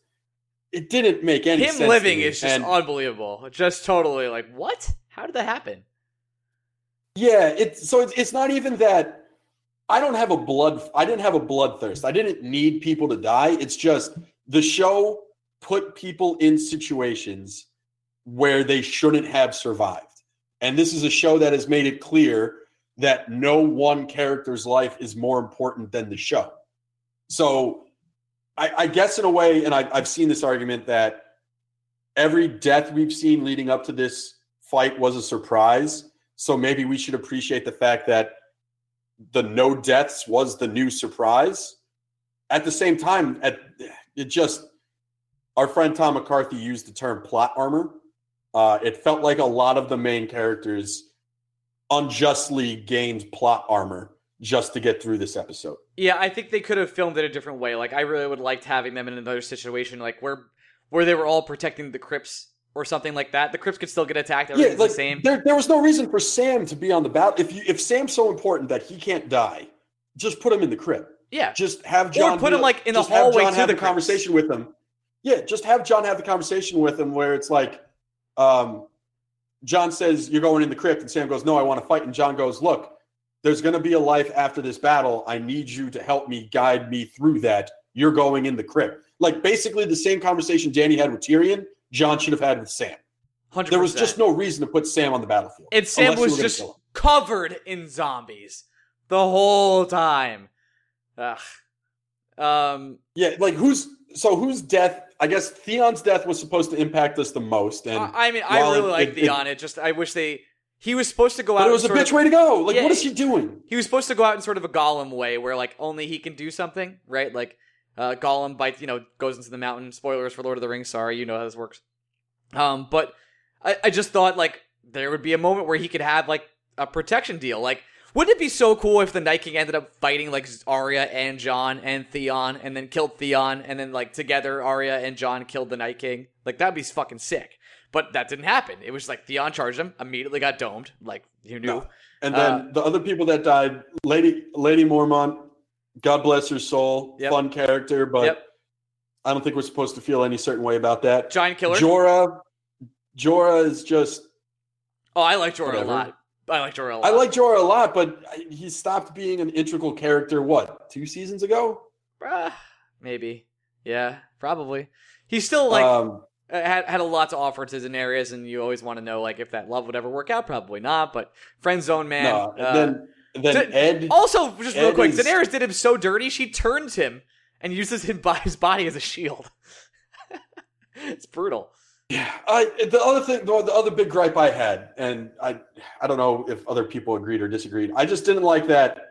it didn't make any Him sense. to living is just And, unbelievable. Just totally like, what? How did that happen? yeah. It's so it's, it's not even that. I don't have a blood. I didn't have a bloodthirst. I didn't need people to die. It's just the show put people in situations where they shouldn't have survived. And this is a show that has made it clear that no one character's life is more important than the show. So I, I guess in a way, and I, I've seen this argument that every death we've seen leading up to this fight was a surprise. So maybe we should appreciate the fact that the no deaths was the new surprise. At the same time, at it just our friend Tom McCarthy used the term plot armor. Uh, it felt like a lot of the main characters unjustly gained plot armor just to get through this episode. Yeah, I think they could have filmed it a different way. Like, I really would have liked having them in another situation, like where where they were all protecting the crypts or something like that. The crypts could still get attacked. Yeah, like the same. there, there was no reason for Sam to be on the battle. If you if Sam's so important that he can't die, just put him in the crypt. Yeah, Just have Jon put be- him, like, in the just have hallway Jon to have the a conversation with him. Yeah, just have Jon have the conversation with him where it's like, um, Jon says you're going in the crypt, and Sam goes, "No, I want to fight." And Jon goes, "Look, there's going to be a life after this battle. I need you to help me guide me through that. You're going in the crypt." Like basically the same conversation Dany had with Tyrion, Jon should have had with Sam. hundred. There was just no reason to put Sam on the battlefield. And Sam was just covered in zombies the whole time. Ugh. Um. Yeah, like who's so whose death? I guess Theon's death was supposed to impact us the most, and I I mean, I really it- like it- Theon. It just, I wish they. He was supposed to go out. but it was a bitch of- way to go. Like, Yeah, what is he doing? He was supposed to go out in sort of a Gollum way, where like only he can do something, right? Like uh, Gollum bites, you know, goes into the mountain. Spoilers for Lord of the Rings. Sorry, you know how this works. Um, but I, I just thought like there would be a moment where he could have like a protection deal. Like, wouldn't it be so cool if the Night King ended up fighting like Arya and Jon and Theon, and then killed Theon, and then like together Arya and Jon killed the Night King? Like that'd be fucking sick. But that didn't happen. It was like Theon charged him, immediately got domed. Like you knew. No. And then Uh, the other people that died, Lady Lady Mormont, God bless her soul, Yep. fun character, but Yep. I don't think we're supposed to feel any certain way about that. Giant killer. Jorah, Jorah is just. Oh, I like Jorah a lot. I like Jorah a lot. I like Jorah a lot, but he stopped being an integral character. What two seasons ago? Ah, maybe. Yeah, probably. He's still like um, uh, had had a lot to offer to Daenerys, and you always want to know like if that love would ever work out. Probably not, but friend zone man. no, uh, then then Da- Ed. also, just real quick, is- Daenerys did him so dirty. She turns him and uses him by his body as a shield. it's brutal. Yeah, I the other thing, the, the other big gripe I had, and I I don't know if other people agreed or disagreed. I just didn't like that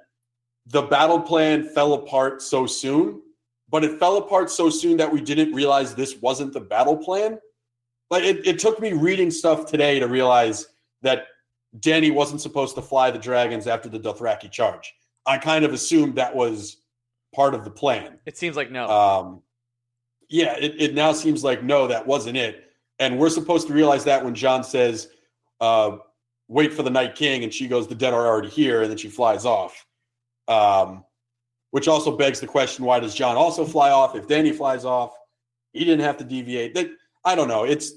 the battle plan fell apart so soon, but it fell apart so soon that we didn't realize this wasn't the battle plan. Like it, it took me reading stuff today to realize that Dany wasn't supposed to fly the dragons after the Dothraki charge. I kind of assumed that was part of the plan. It seems like no. Um, yeah, it, it now seems like no, that wasn't it. And we're supposed to realize that when Jon says, uh, wait for the Night King, and she goes, the dead are already here, and then she flies off. Um, which also begs the question: Why does Jon also fly off? If Dany flies off, he didn't have to deviate. That I don't know. It's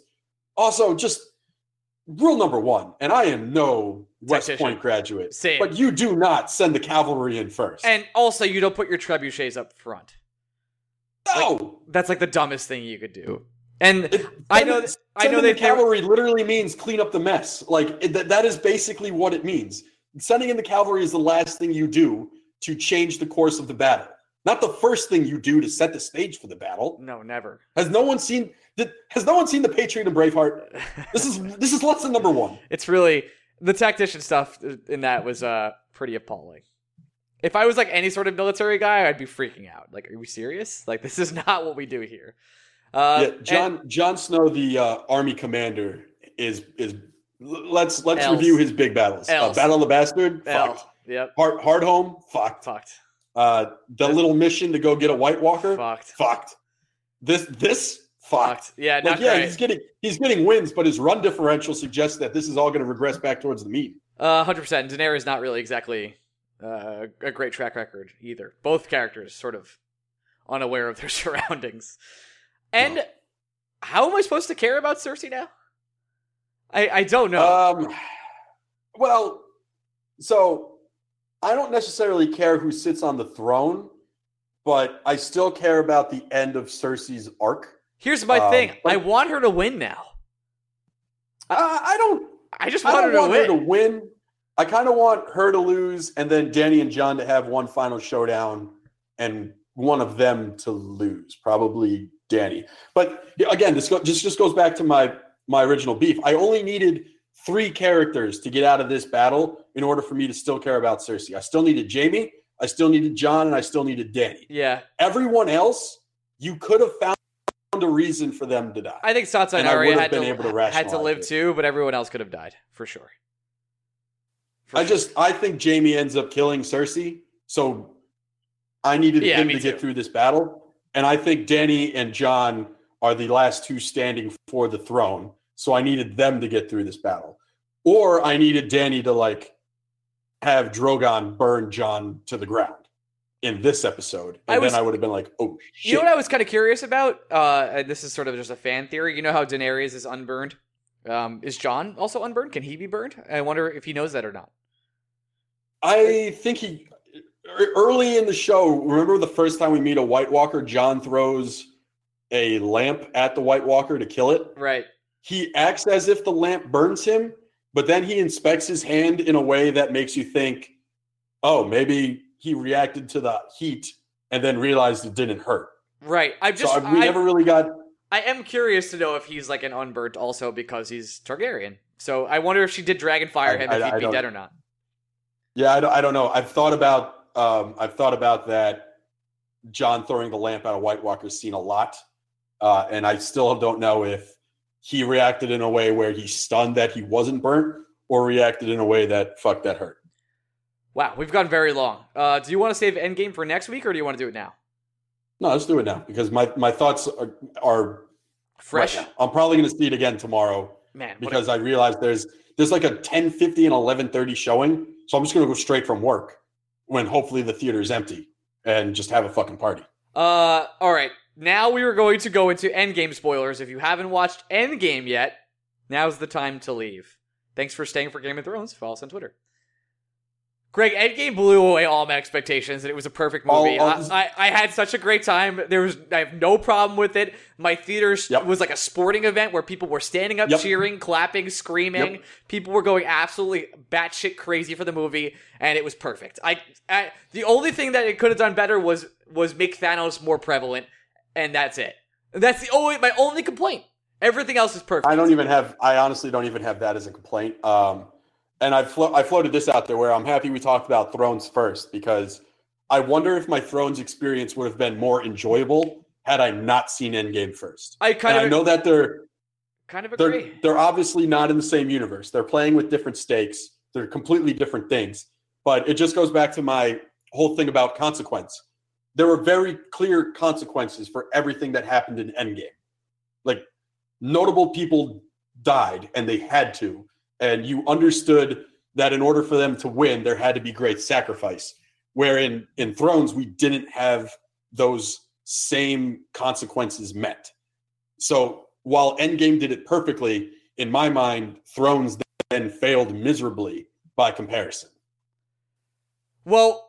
also just rule number one, and I am no West Tactician. Point graduate, Same. but you do not send the cavalry in first. And also, you don't put your trebuchets up front. no, That's like the dumbest thing you could do. And It- I know, th- I know the cavalry literally means clean up the mess. Like it, that, that is basically what it means. Sending in the cavalry is the last thing you do to change the course of the battle, not the first thing you do to set the stage for the battle. No, never. Has no one seen? Did, has no one seen the Patriot and Braveheart? This is this is lesson number one. It's really the tactician stuff in that was uh pretty appalling. If I was like any sort of military guy, I'd be freaking out. Like, are we serious? Like, this is not what we do here. Uh, yeah, Jon Jon Snow, the uh, army commander, is is. Let's let's review his big battles. Uh, Battle of the Bastard, and, L. Yep, Hard Hardhome, fucked. fucked, Uh, the little mission to go get a White Walker, fucked, fucked. This this fucked. fucked. Yeah, Like yeah, great. he's getting he's getting wins, but his run differential suggests that this is all going to regress back towards the mean. Uh, hundred percent. Daenerys not really exactly uh, a great track record either. Both characters sort of unaware of their surroundings. And how am I supposed to care about Cersei now? I I don't know. Um, well, so I don't necessarily care who sits on the throne, but I still care about the end of Cersei's arc. Here's my um, thing. I want her to win now. I, I don't. I just I want her don't to want win. her to win. I kind of want her to lose, and then Dany and Jon to have one final showdown, and one of them to lose, probably Dany. But again, this go, just just goes back to my my original beef. I only needed three characters to get out of this battle in order for me to still care about Cersei. I still needed Jaime, I still needed Jon, and I still needed Dany. yeah, Everyone else, you could have found a reason for them to die. I think Sansa and And Arya had been to, able to had to live it. too, but everyone else could have died for sure. For I sure. just I think Jaime ends up killing Cersei, so I needed Yeah, him to get through this battle, and I think Dany and Jon are the last two standing for the throne, so I needed them to get through this battle, or I needed Dany to like have Drogon burn Jon to the ground in this episode, I and was- then I would have been like, oh shit. You know what I was kind of curious about? Uh, and this is sort of just a fan theory. You know how Daenerys is unburned? Um, is Jon also unburned? Can he be burned? I wonder if he knows that or not. I think he e- early in the show. Remember the first time we meet a White Walker? Jon throws a lamp at the White Walker to kill it. Right. He acts as if the lamp burns him, but then he inspects his hand in a way that makes you think, oh, maybe he reacted to the heat and then realized it didn't hurt. Right. I just so we I, never really got. I am curious to know if he's like an unburnt also because he's Targaryen. So I wonder if she did dragon fire him I- if he'd be dead or not. Yeah, I don't, I don't know. I've thought about. Um, I've thought about that. Jon throwing the lamp at a White Walker scene a lot, uh, and I still don't know if he reacted in a way where he stunned that he wasn't burnt, or reacted in a way that fuck that hurt. Wow, we've gone very long. Uh, do you want to save Endgame for next week or do you want to do it now? No, let's do it now because my my thoughts are, are Fresh? right. I'm probably going to see it again tomorrow Man, because I realized there's there's like a 10:50 and 11:30 showing, so I'm just going to go straight from work when hopefully the theater is empty and just have a fucking party. Uh, all right. Now we are going to go into Endgame spoilers. If you haven't watched Endgame yet, now's the time to leave. Thanks for staying for Game of Thrones. Follow us on Twitter. Greg, Endgame blew away all my expectations, and it was a perfect movie. all I, this- I, I had such a great time. There was, I have no problem with it. My theater Yep. was like a sporting event where people were standing up, Yep. cheering, clapping, screaming. Yep. People were going absolutely batshit crazy for the movie, and it was perfect. I, I the only thing that it could have done better was was make Thanos more prevalent, and that's it. That's the only my only complaint. Everything else is perfect. I don't even have. I honestly don't even have that as a complaint. Um, and I flo- I floated this out there where I'm happy we talked about Thrones first because I wonder if my Thrones experience would have been more enjoyable had I not seen Endgame first. I kind And of I know that they're kind of they're they're obviously not in the same universe. They're playing with different stakes. They're completely different things. But it just goes back to my whole thing about consequence. There were very clear consequences for everything that happened in Endgame. Like notable people died and they had to. and you understood that in order for them to win, there had to be great sacrifice. Where in in Thrones, we didn't have those same consequences met. So while Endgame did it perfectly, in my mind, Thrones then failed miserably by comparison. Well,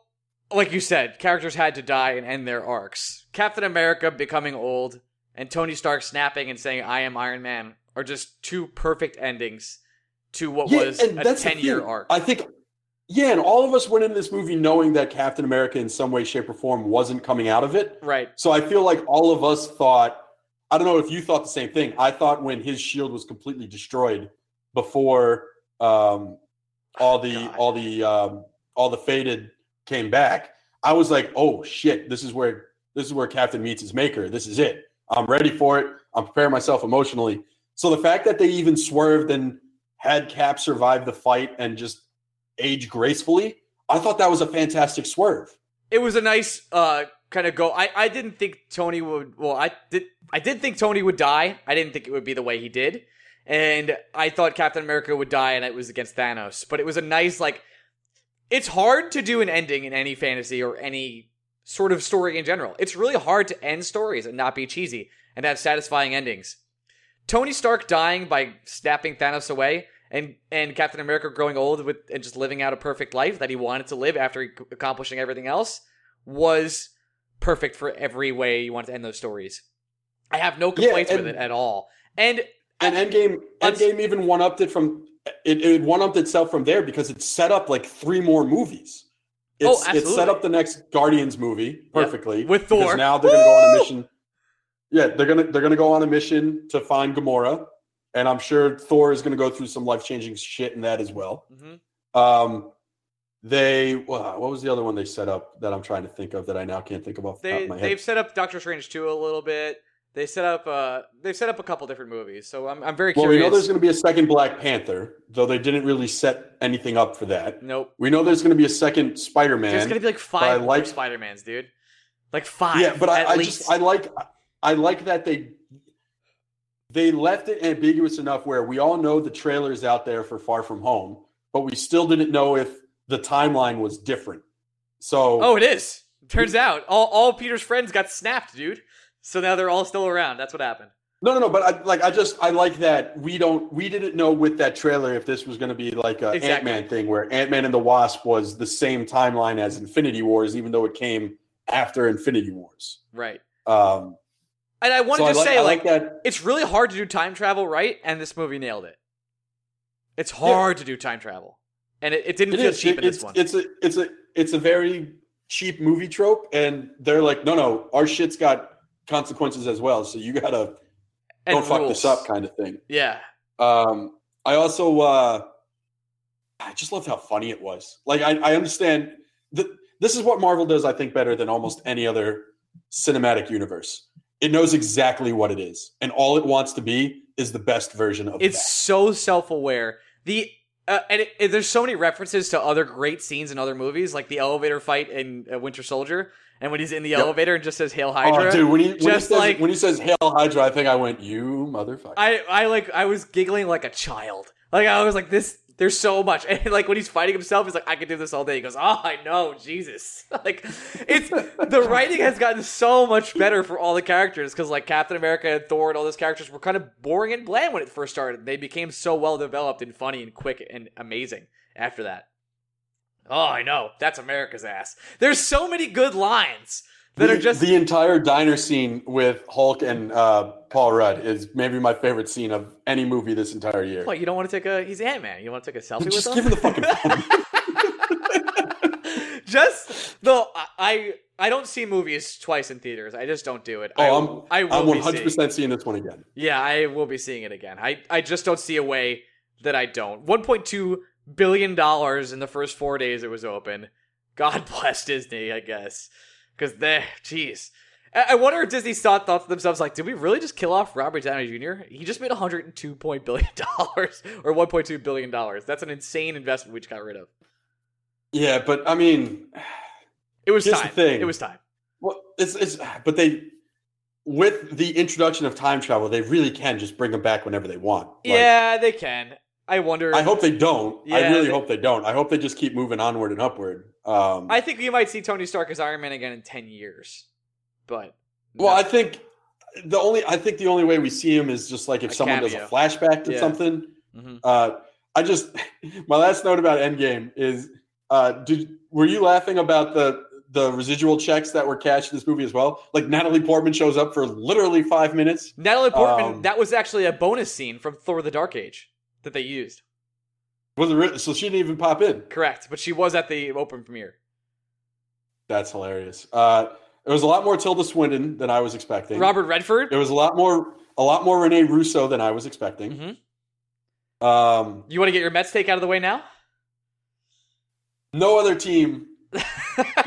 like you said, characters had to die and end their arcs. Captain America becoming old and Tony Stark snapping and saying, I am Iron Man are just two perfect endings to what Yeah, was a 10 year arc. I think, yeah, and all of us went into this movie knowing that Captain America in some way, shape, or form wasn't coming out of it. right. So I feel like all of us thought, I don't know if you thought the same thing. I thought when his shield was completely destroyed before um, all the God. all the um, all the faded came back, I was like, oh shit, this is where this is where Captain meets his maker. This is it. I'm ready for it. I'm preparing myself emotionally. So the fact that they even swerved and had Cap survive the fight and just age gracefully, I thought that was a fantastic swerve. it was a nice uh kind of go I, I didn't think tony would well i did i did think tony would die i didn't think it would be the way he did and i thought captain america would die and it was against thanos but it was a nice like it's hard to do an ending in any fantasy or any sort of story in general it's really hard to end stories and not be cheesy and have satisfying endings tony stark dying by snapping thanos away and and Captain America growing old with and just living out a perfect life that he wanted to live after accomplishing everything else was perfect for every way you wanted to end those stories. I have no Yeah, complaints with it at all. And And Endgame, Endgame even one upped it from it, it one upped itself from there because it set up like three more movies. Oh, It's, it set up the next Guardians movie perfectly with because Thor. Now they're going to go on a mission. Yeah, they're gonna they're gonna go on a mission to find Gamora, and I'm sure Thor is gonna go through some life changing shit in that as well. Mhm. Um, they wow, what was the other one they set up that I'm trying to think of that I now can't think of off the top they of my they've set up Doctor Strange 2 a little bit. They set up uh they've set up a couple different movies. So I'm I'm very Well, we know there's going to be a second Black Panther, though they didn't really set anything up for that. nope. We know there's going to be a second Spider Man. There's gonna be like five like- Spider-Mans, dude. Like five. yeah, but I, at I least. just I like I like that they they left it ambiguous enough where we all know the trailer is out there for Far From Home, but we still didn't know if the timeline was different. So Oh, it is. Turns out all all Peter's friends got snapped, dude. So now they're all still around. That's what happened. no, no, no. But I like I just I like that we don't we didn't know with that trailer if this was going to be like a Exactly. Ant Man thing where Ant Man and the Wasp was the same timeline as Infinity Wars, even though it came after Infinity Wars. Right. Um, And I wanted so I to like, say I like, like that. it's really hard to do time travel right, and this movie nailed it. It's hard to do time travel, and it, it didn't It feel is. cheap It- in this one. it's a it's a it's a very cheap movie trope, and they're like, no, no, our shit's got consequences as well, so you gotta And don't fuck this up, kind of thing. Yeah. Um, I also uh, I just loved how funny it was. Like I, I understand that this is what Marvel does, I think, better than almost any other cinematic universe. It knows exactly what it is, and all it wants to be is the best version of it. It's that. so self-aware. The uh, and it, it- there's so many references to other great scenes in other movies, like the elevator fight in uh, Winter Soldier, and when he's in the Yep. elevator and just says "Hail oh, Hydra." Oh, dude, when he, when, he says, like- when he says "Hail Hydra," I think I went, "You motherfucker!" I I like I was giggling like a child. Like I was like this. There's so much, and like when he's fighting himself, he's like, "I could do this all day." He goes, "Oh, I know, Jesus!" like it's the writing has gotten so much better for all the characters because like Captain America and Thor and all those characters were kind of boring and bland when it first started. They became so well developed and funny and quick and amazing after that. Oh, I know. That's America's ass. There's so many good lines that the, are just the entire diner scene with Hulk and uh, Paul Rudd is maybe my favorite scene of any movie this entire year. What, you don't want to take a? He's Ant Man. You want to take a selfie Just with give him? him the fucking phone. just though I I don't see movies twice in theaters. I just don't do it. I, Oh, I I'm, will I'm 100 seeing- percent seeing this one again. Yeah, I will be seeing it again. I I just don't see a way that I don't. 1.2 billion dollars in the first four days it was open. God bless Disney, I guess, because they, jeez. I I wonder if Disney thought, thought to themselves like, did we really just kill off Robert Downey Jr.? He just made 102 point billion dollars or 1.2 billion dollars. That's an insane investment we just got rid of. Yeah, but I mean, It was time. It was time. well, it's it's but they with the introduction of time travel, they really can just bring them back whenever they want. Like, yeah, they can. I wonder. I hope they don't. I really they- hope they don't. I hope they just keep moving onward and upward. Um, I think we might see Tony Stark as Iron Man again in ten years, but well, no. I think the only I think the only way we see him is just like if A someone does a flashback to Yeah. something. Mhm. Uh, I just my last note about Endgame is uh, did were you laughing about the the residual checks that were cashed in this movie as well? Like Natalie Portman shows up for literally five minutes. Natalie Portman. Um, that was actually a bonus scene from Thor: The Dark Age that they used. Was it so she didn't even pop in? Correct, but she was at the open premiere. That's hilarious. Uh, it was a lot more Tilda Swinton than I was expecting. Robert Redford. It was a lot more a lot more Rene Russo than I was expecting. Mhm. Um, You want to get your Mets take out of the way now? no other team,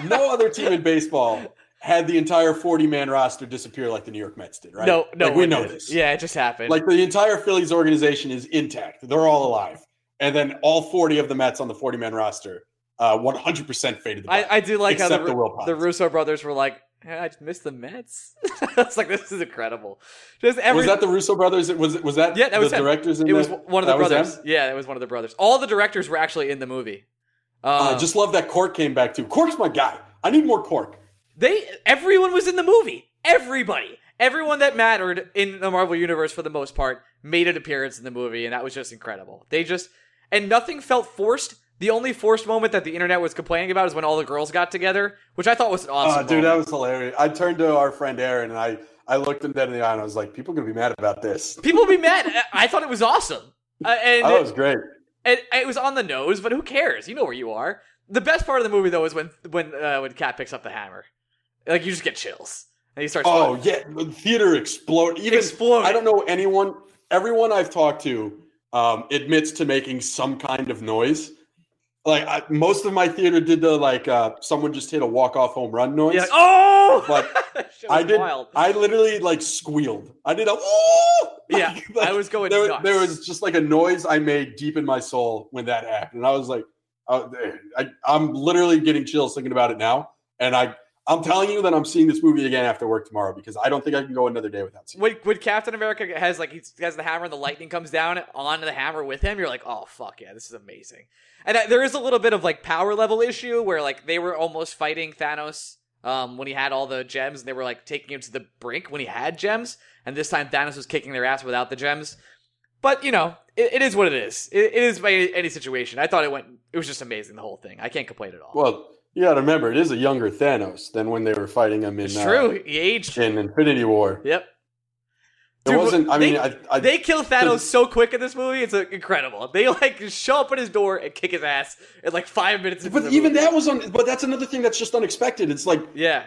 no other team in baseball had the entire forty man roster disappear like the New York Mets did. Right? No, no, Like, we know did. this. Yeah, it just happened. Like the entire Phillies organization is intact; they're all alive, and then all forty of the Mets on the forty man roster, uh, one hundred percent faded. The I. I do like how the, the the Russo brothers were like, "Yeah, I just missed the Mets. it's like this is incredible. Just every was that the Russo brothers? Was was that Yeah, that was the him. directors? In it was one of the That brothers. Yeah, it was one of the brothers. All the directors were actually in the movie. Uh, Um, just love that Korg came back too. Korg's my guy. I need more Cork. They everyone was in the movie. Everybody, everyone that mattered in the Marvel universe for the most part made an appearance in the movie, and that was just incredible. They just and nothing felt forced. The only forced moment that the internet was complaining about is when all the girls got together, which I thought was an awesome. Oh, dude, that was hilarious. I turned to our friend Aaron and I, I looked him dead in the eye and I was like, people are going to be mad about this. People would be mad. I- thought it was awesome, uh, and I thought it was great. it, it was on the nose, but who cares? You know where you are. The best part of the movie though is when when uh, when Cap picks up the hammer, like you just get chills and he starts. Oh, yeah. The theater exploded. Even. I don't know anyone, everyone I've talked to um, admits to making some kind of noise. Like, I, most of my theater did the, like, uh, someone just hit a walk-off home run noise. Yeah, like, oh, But I did. Wild. I literally like squealed. I did a. "Oh!" Yeah, Like, I was going There, nuts. there was just like a noise I made deep in my soul when that happened, and I was like, oh, I, I'm literally getting chills thinking about it now. And I, I'm telling you that I'm seeing this movie again after work tomorrow because I don't think I can go another day without seeing. it. when, when Captain America has like he has the hammer and the lightning comes down on the hammer with him, you're like, oh fuck yeah, this is amazing. And uh, there is a little bit of like power level issue where like they were almost fighting Thanos um, when he had all the gems, and they were like taking him to the brink when he had gems, and this time Thanos was kicking their ass without the gems. But you know, it, it is what it is. It, it is by any situation. I thought it went. It was just amazing the whole thing. I can't complain at all. Well, you got to remember, it is a younger Thanos than when they were fighting him in it's uh, true. He aged. in Infinity War. Yep. It Dude, wasn't. I they- mean, I, I, they kill Thanos so quick in this movie. It's uh, incredible. They like show up at his door and kick his ass in like five minutes. but even movie. that was on. But that's another thing that's just unexpected. It's like, yeah,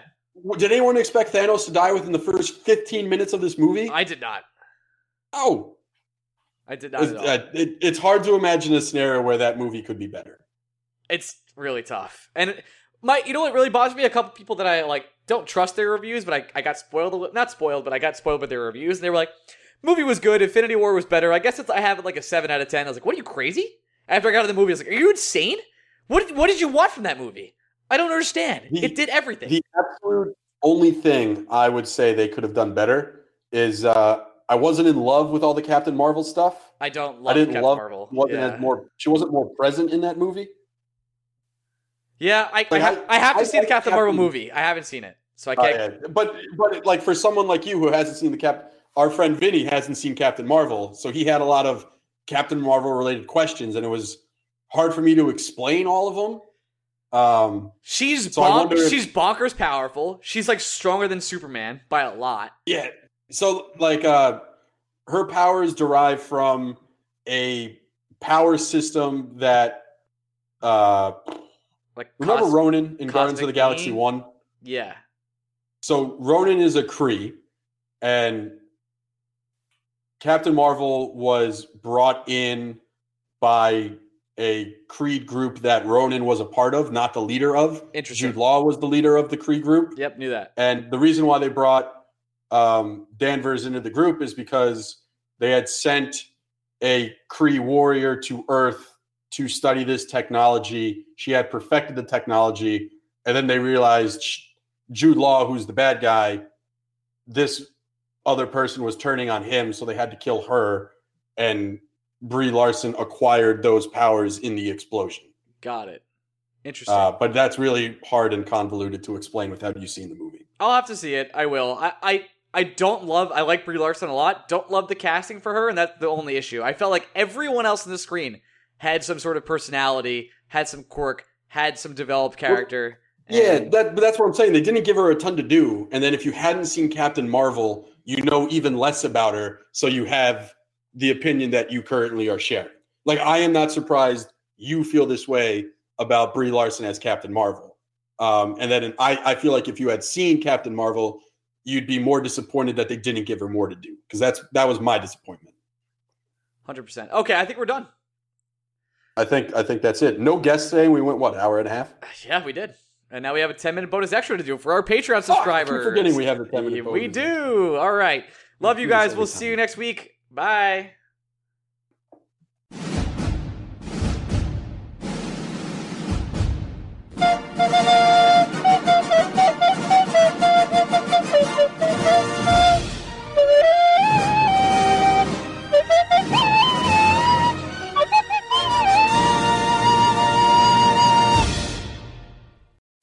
did anyone expect Thanos to die within the first 15 minutes of this movie? I did not. oh, I did not. It's, At all. uh, it, it's hard to imagine a scenario where that movie could be better. It's really tough. And my, you know what really bothers me? A couple people that I like don't trust their reviews, but I, I got spoiled. Not spoiled, but I got spoiled with their reviews, and they were like, "Movie was good. Infinity War was better." I guess it's I have it like a seven out of ten. I was like, "What are you crazy?" After I got out of the movie, I was like, "Are you insane? What did, what did you want from that movie? I don't understand. The- it did everything." The absolute only thing I would say they could have done better is uh, I wasn't in love with all the Captain Marvel stuff. I don't love I didn't Captain love Marvel. wasn't yeah. as more. She wasn't more present in that movie. Yeah, I, I, Like, have, I- I have to I see the Captain Marvel movie. I haven't seen it, so I Oh, can't. yeah. But but like for someone like you who hasn't seen the Cap, our friend Vinny hasn't seen Captain Marvel, so he had a lot of Captain Marvel related questions, and it was hard for me to explain all of them. Um, She's So I wonder if- she's bonkers powerful. She's like stronger than Superman by a lot. Yeah. So like uh her powers derive from a power system that uh Like remember cos- Ronan in Guardians of the Galaxy? 1? Yeah, So Ronan is a Kree and Captain Marvel was brought in by a Kree group that Ronan was a part of, not the leader of. Interesting. Jude Law was the leader of the Kree group. Yep, knew that. And the reason why they brought um, Danvers into the group is because they had sent a Kree warrior to Earth to study this technology. She had perfected the technology, and then they realized Jude Law, who's the bad guy, this other person was turning on him, so they had to kill her. And Brie Larson acquired those powers in the explosion. Got it. Interesting. Uh, but that's really hard and convoluted to explain without you seeing the movie. I'll have to see it. I will. I, I I don't love. I like Brie Larson a lot. Don't love the casting for her, and that's the only issue. I felt like everyone else in the screen had some sort of personality, had some quirk, had some developed character. Yeah, that, but that's what I'm saying. They didn't give her a ton to do, and then if you hadn't seen Captain Marvel, you know even less about her, so you have the opinion that you currently are sharing. Like I am not surprised you feel this way about Brie Larson as Captain Marvel. Um, and then I, I feel like if you had seen Captain Marvel, you'd be more disappointed that they didn't give her more to do because that's that was my disappointment. Hundred percent. Okay, I think we're done. I think I think that's it. No guests today. We went what hour and a half? Yeah, we did. And now we have a 10 minute bonus extra to do for our Patreon subscribers. Oh, forgetting we have the 10 minute bonus. We do. All right. Love you guys. We'll see you next week. Bye.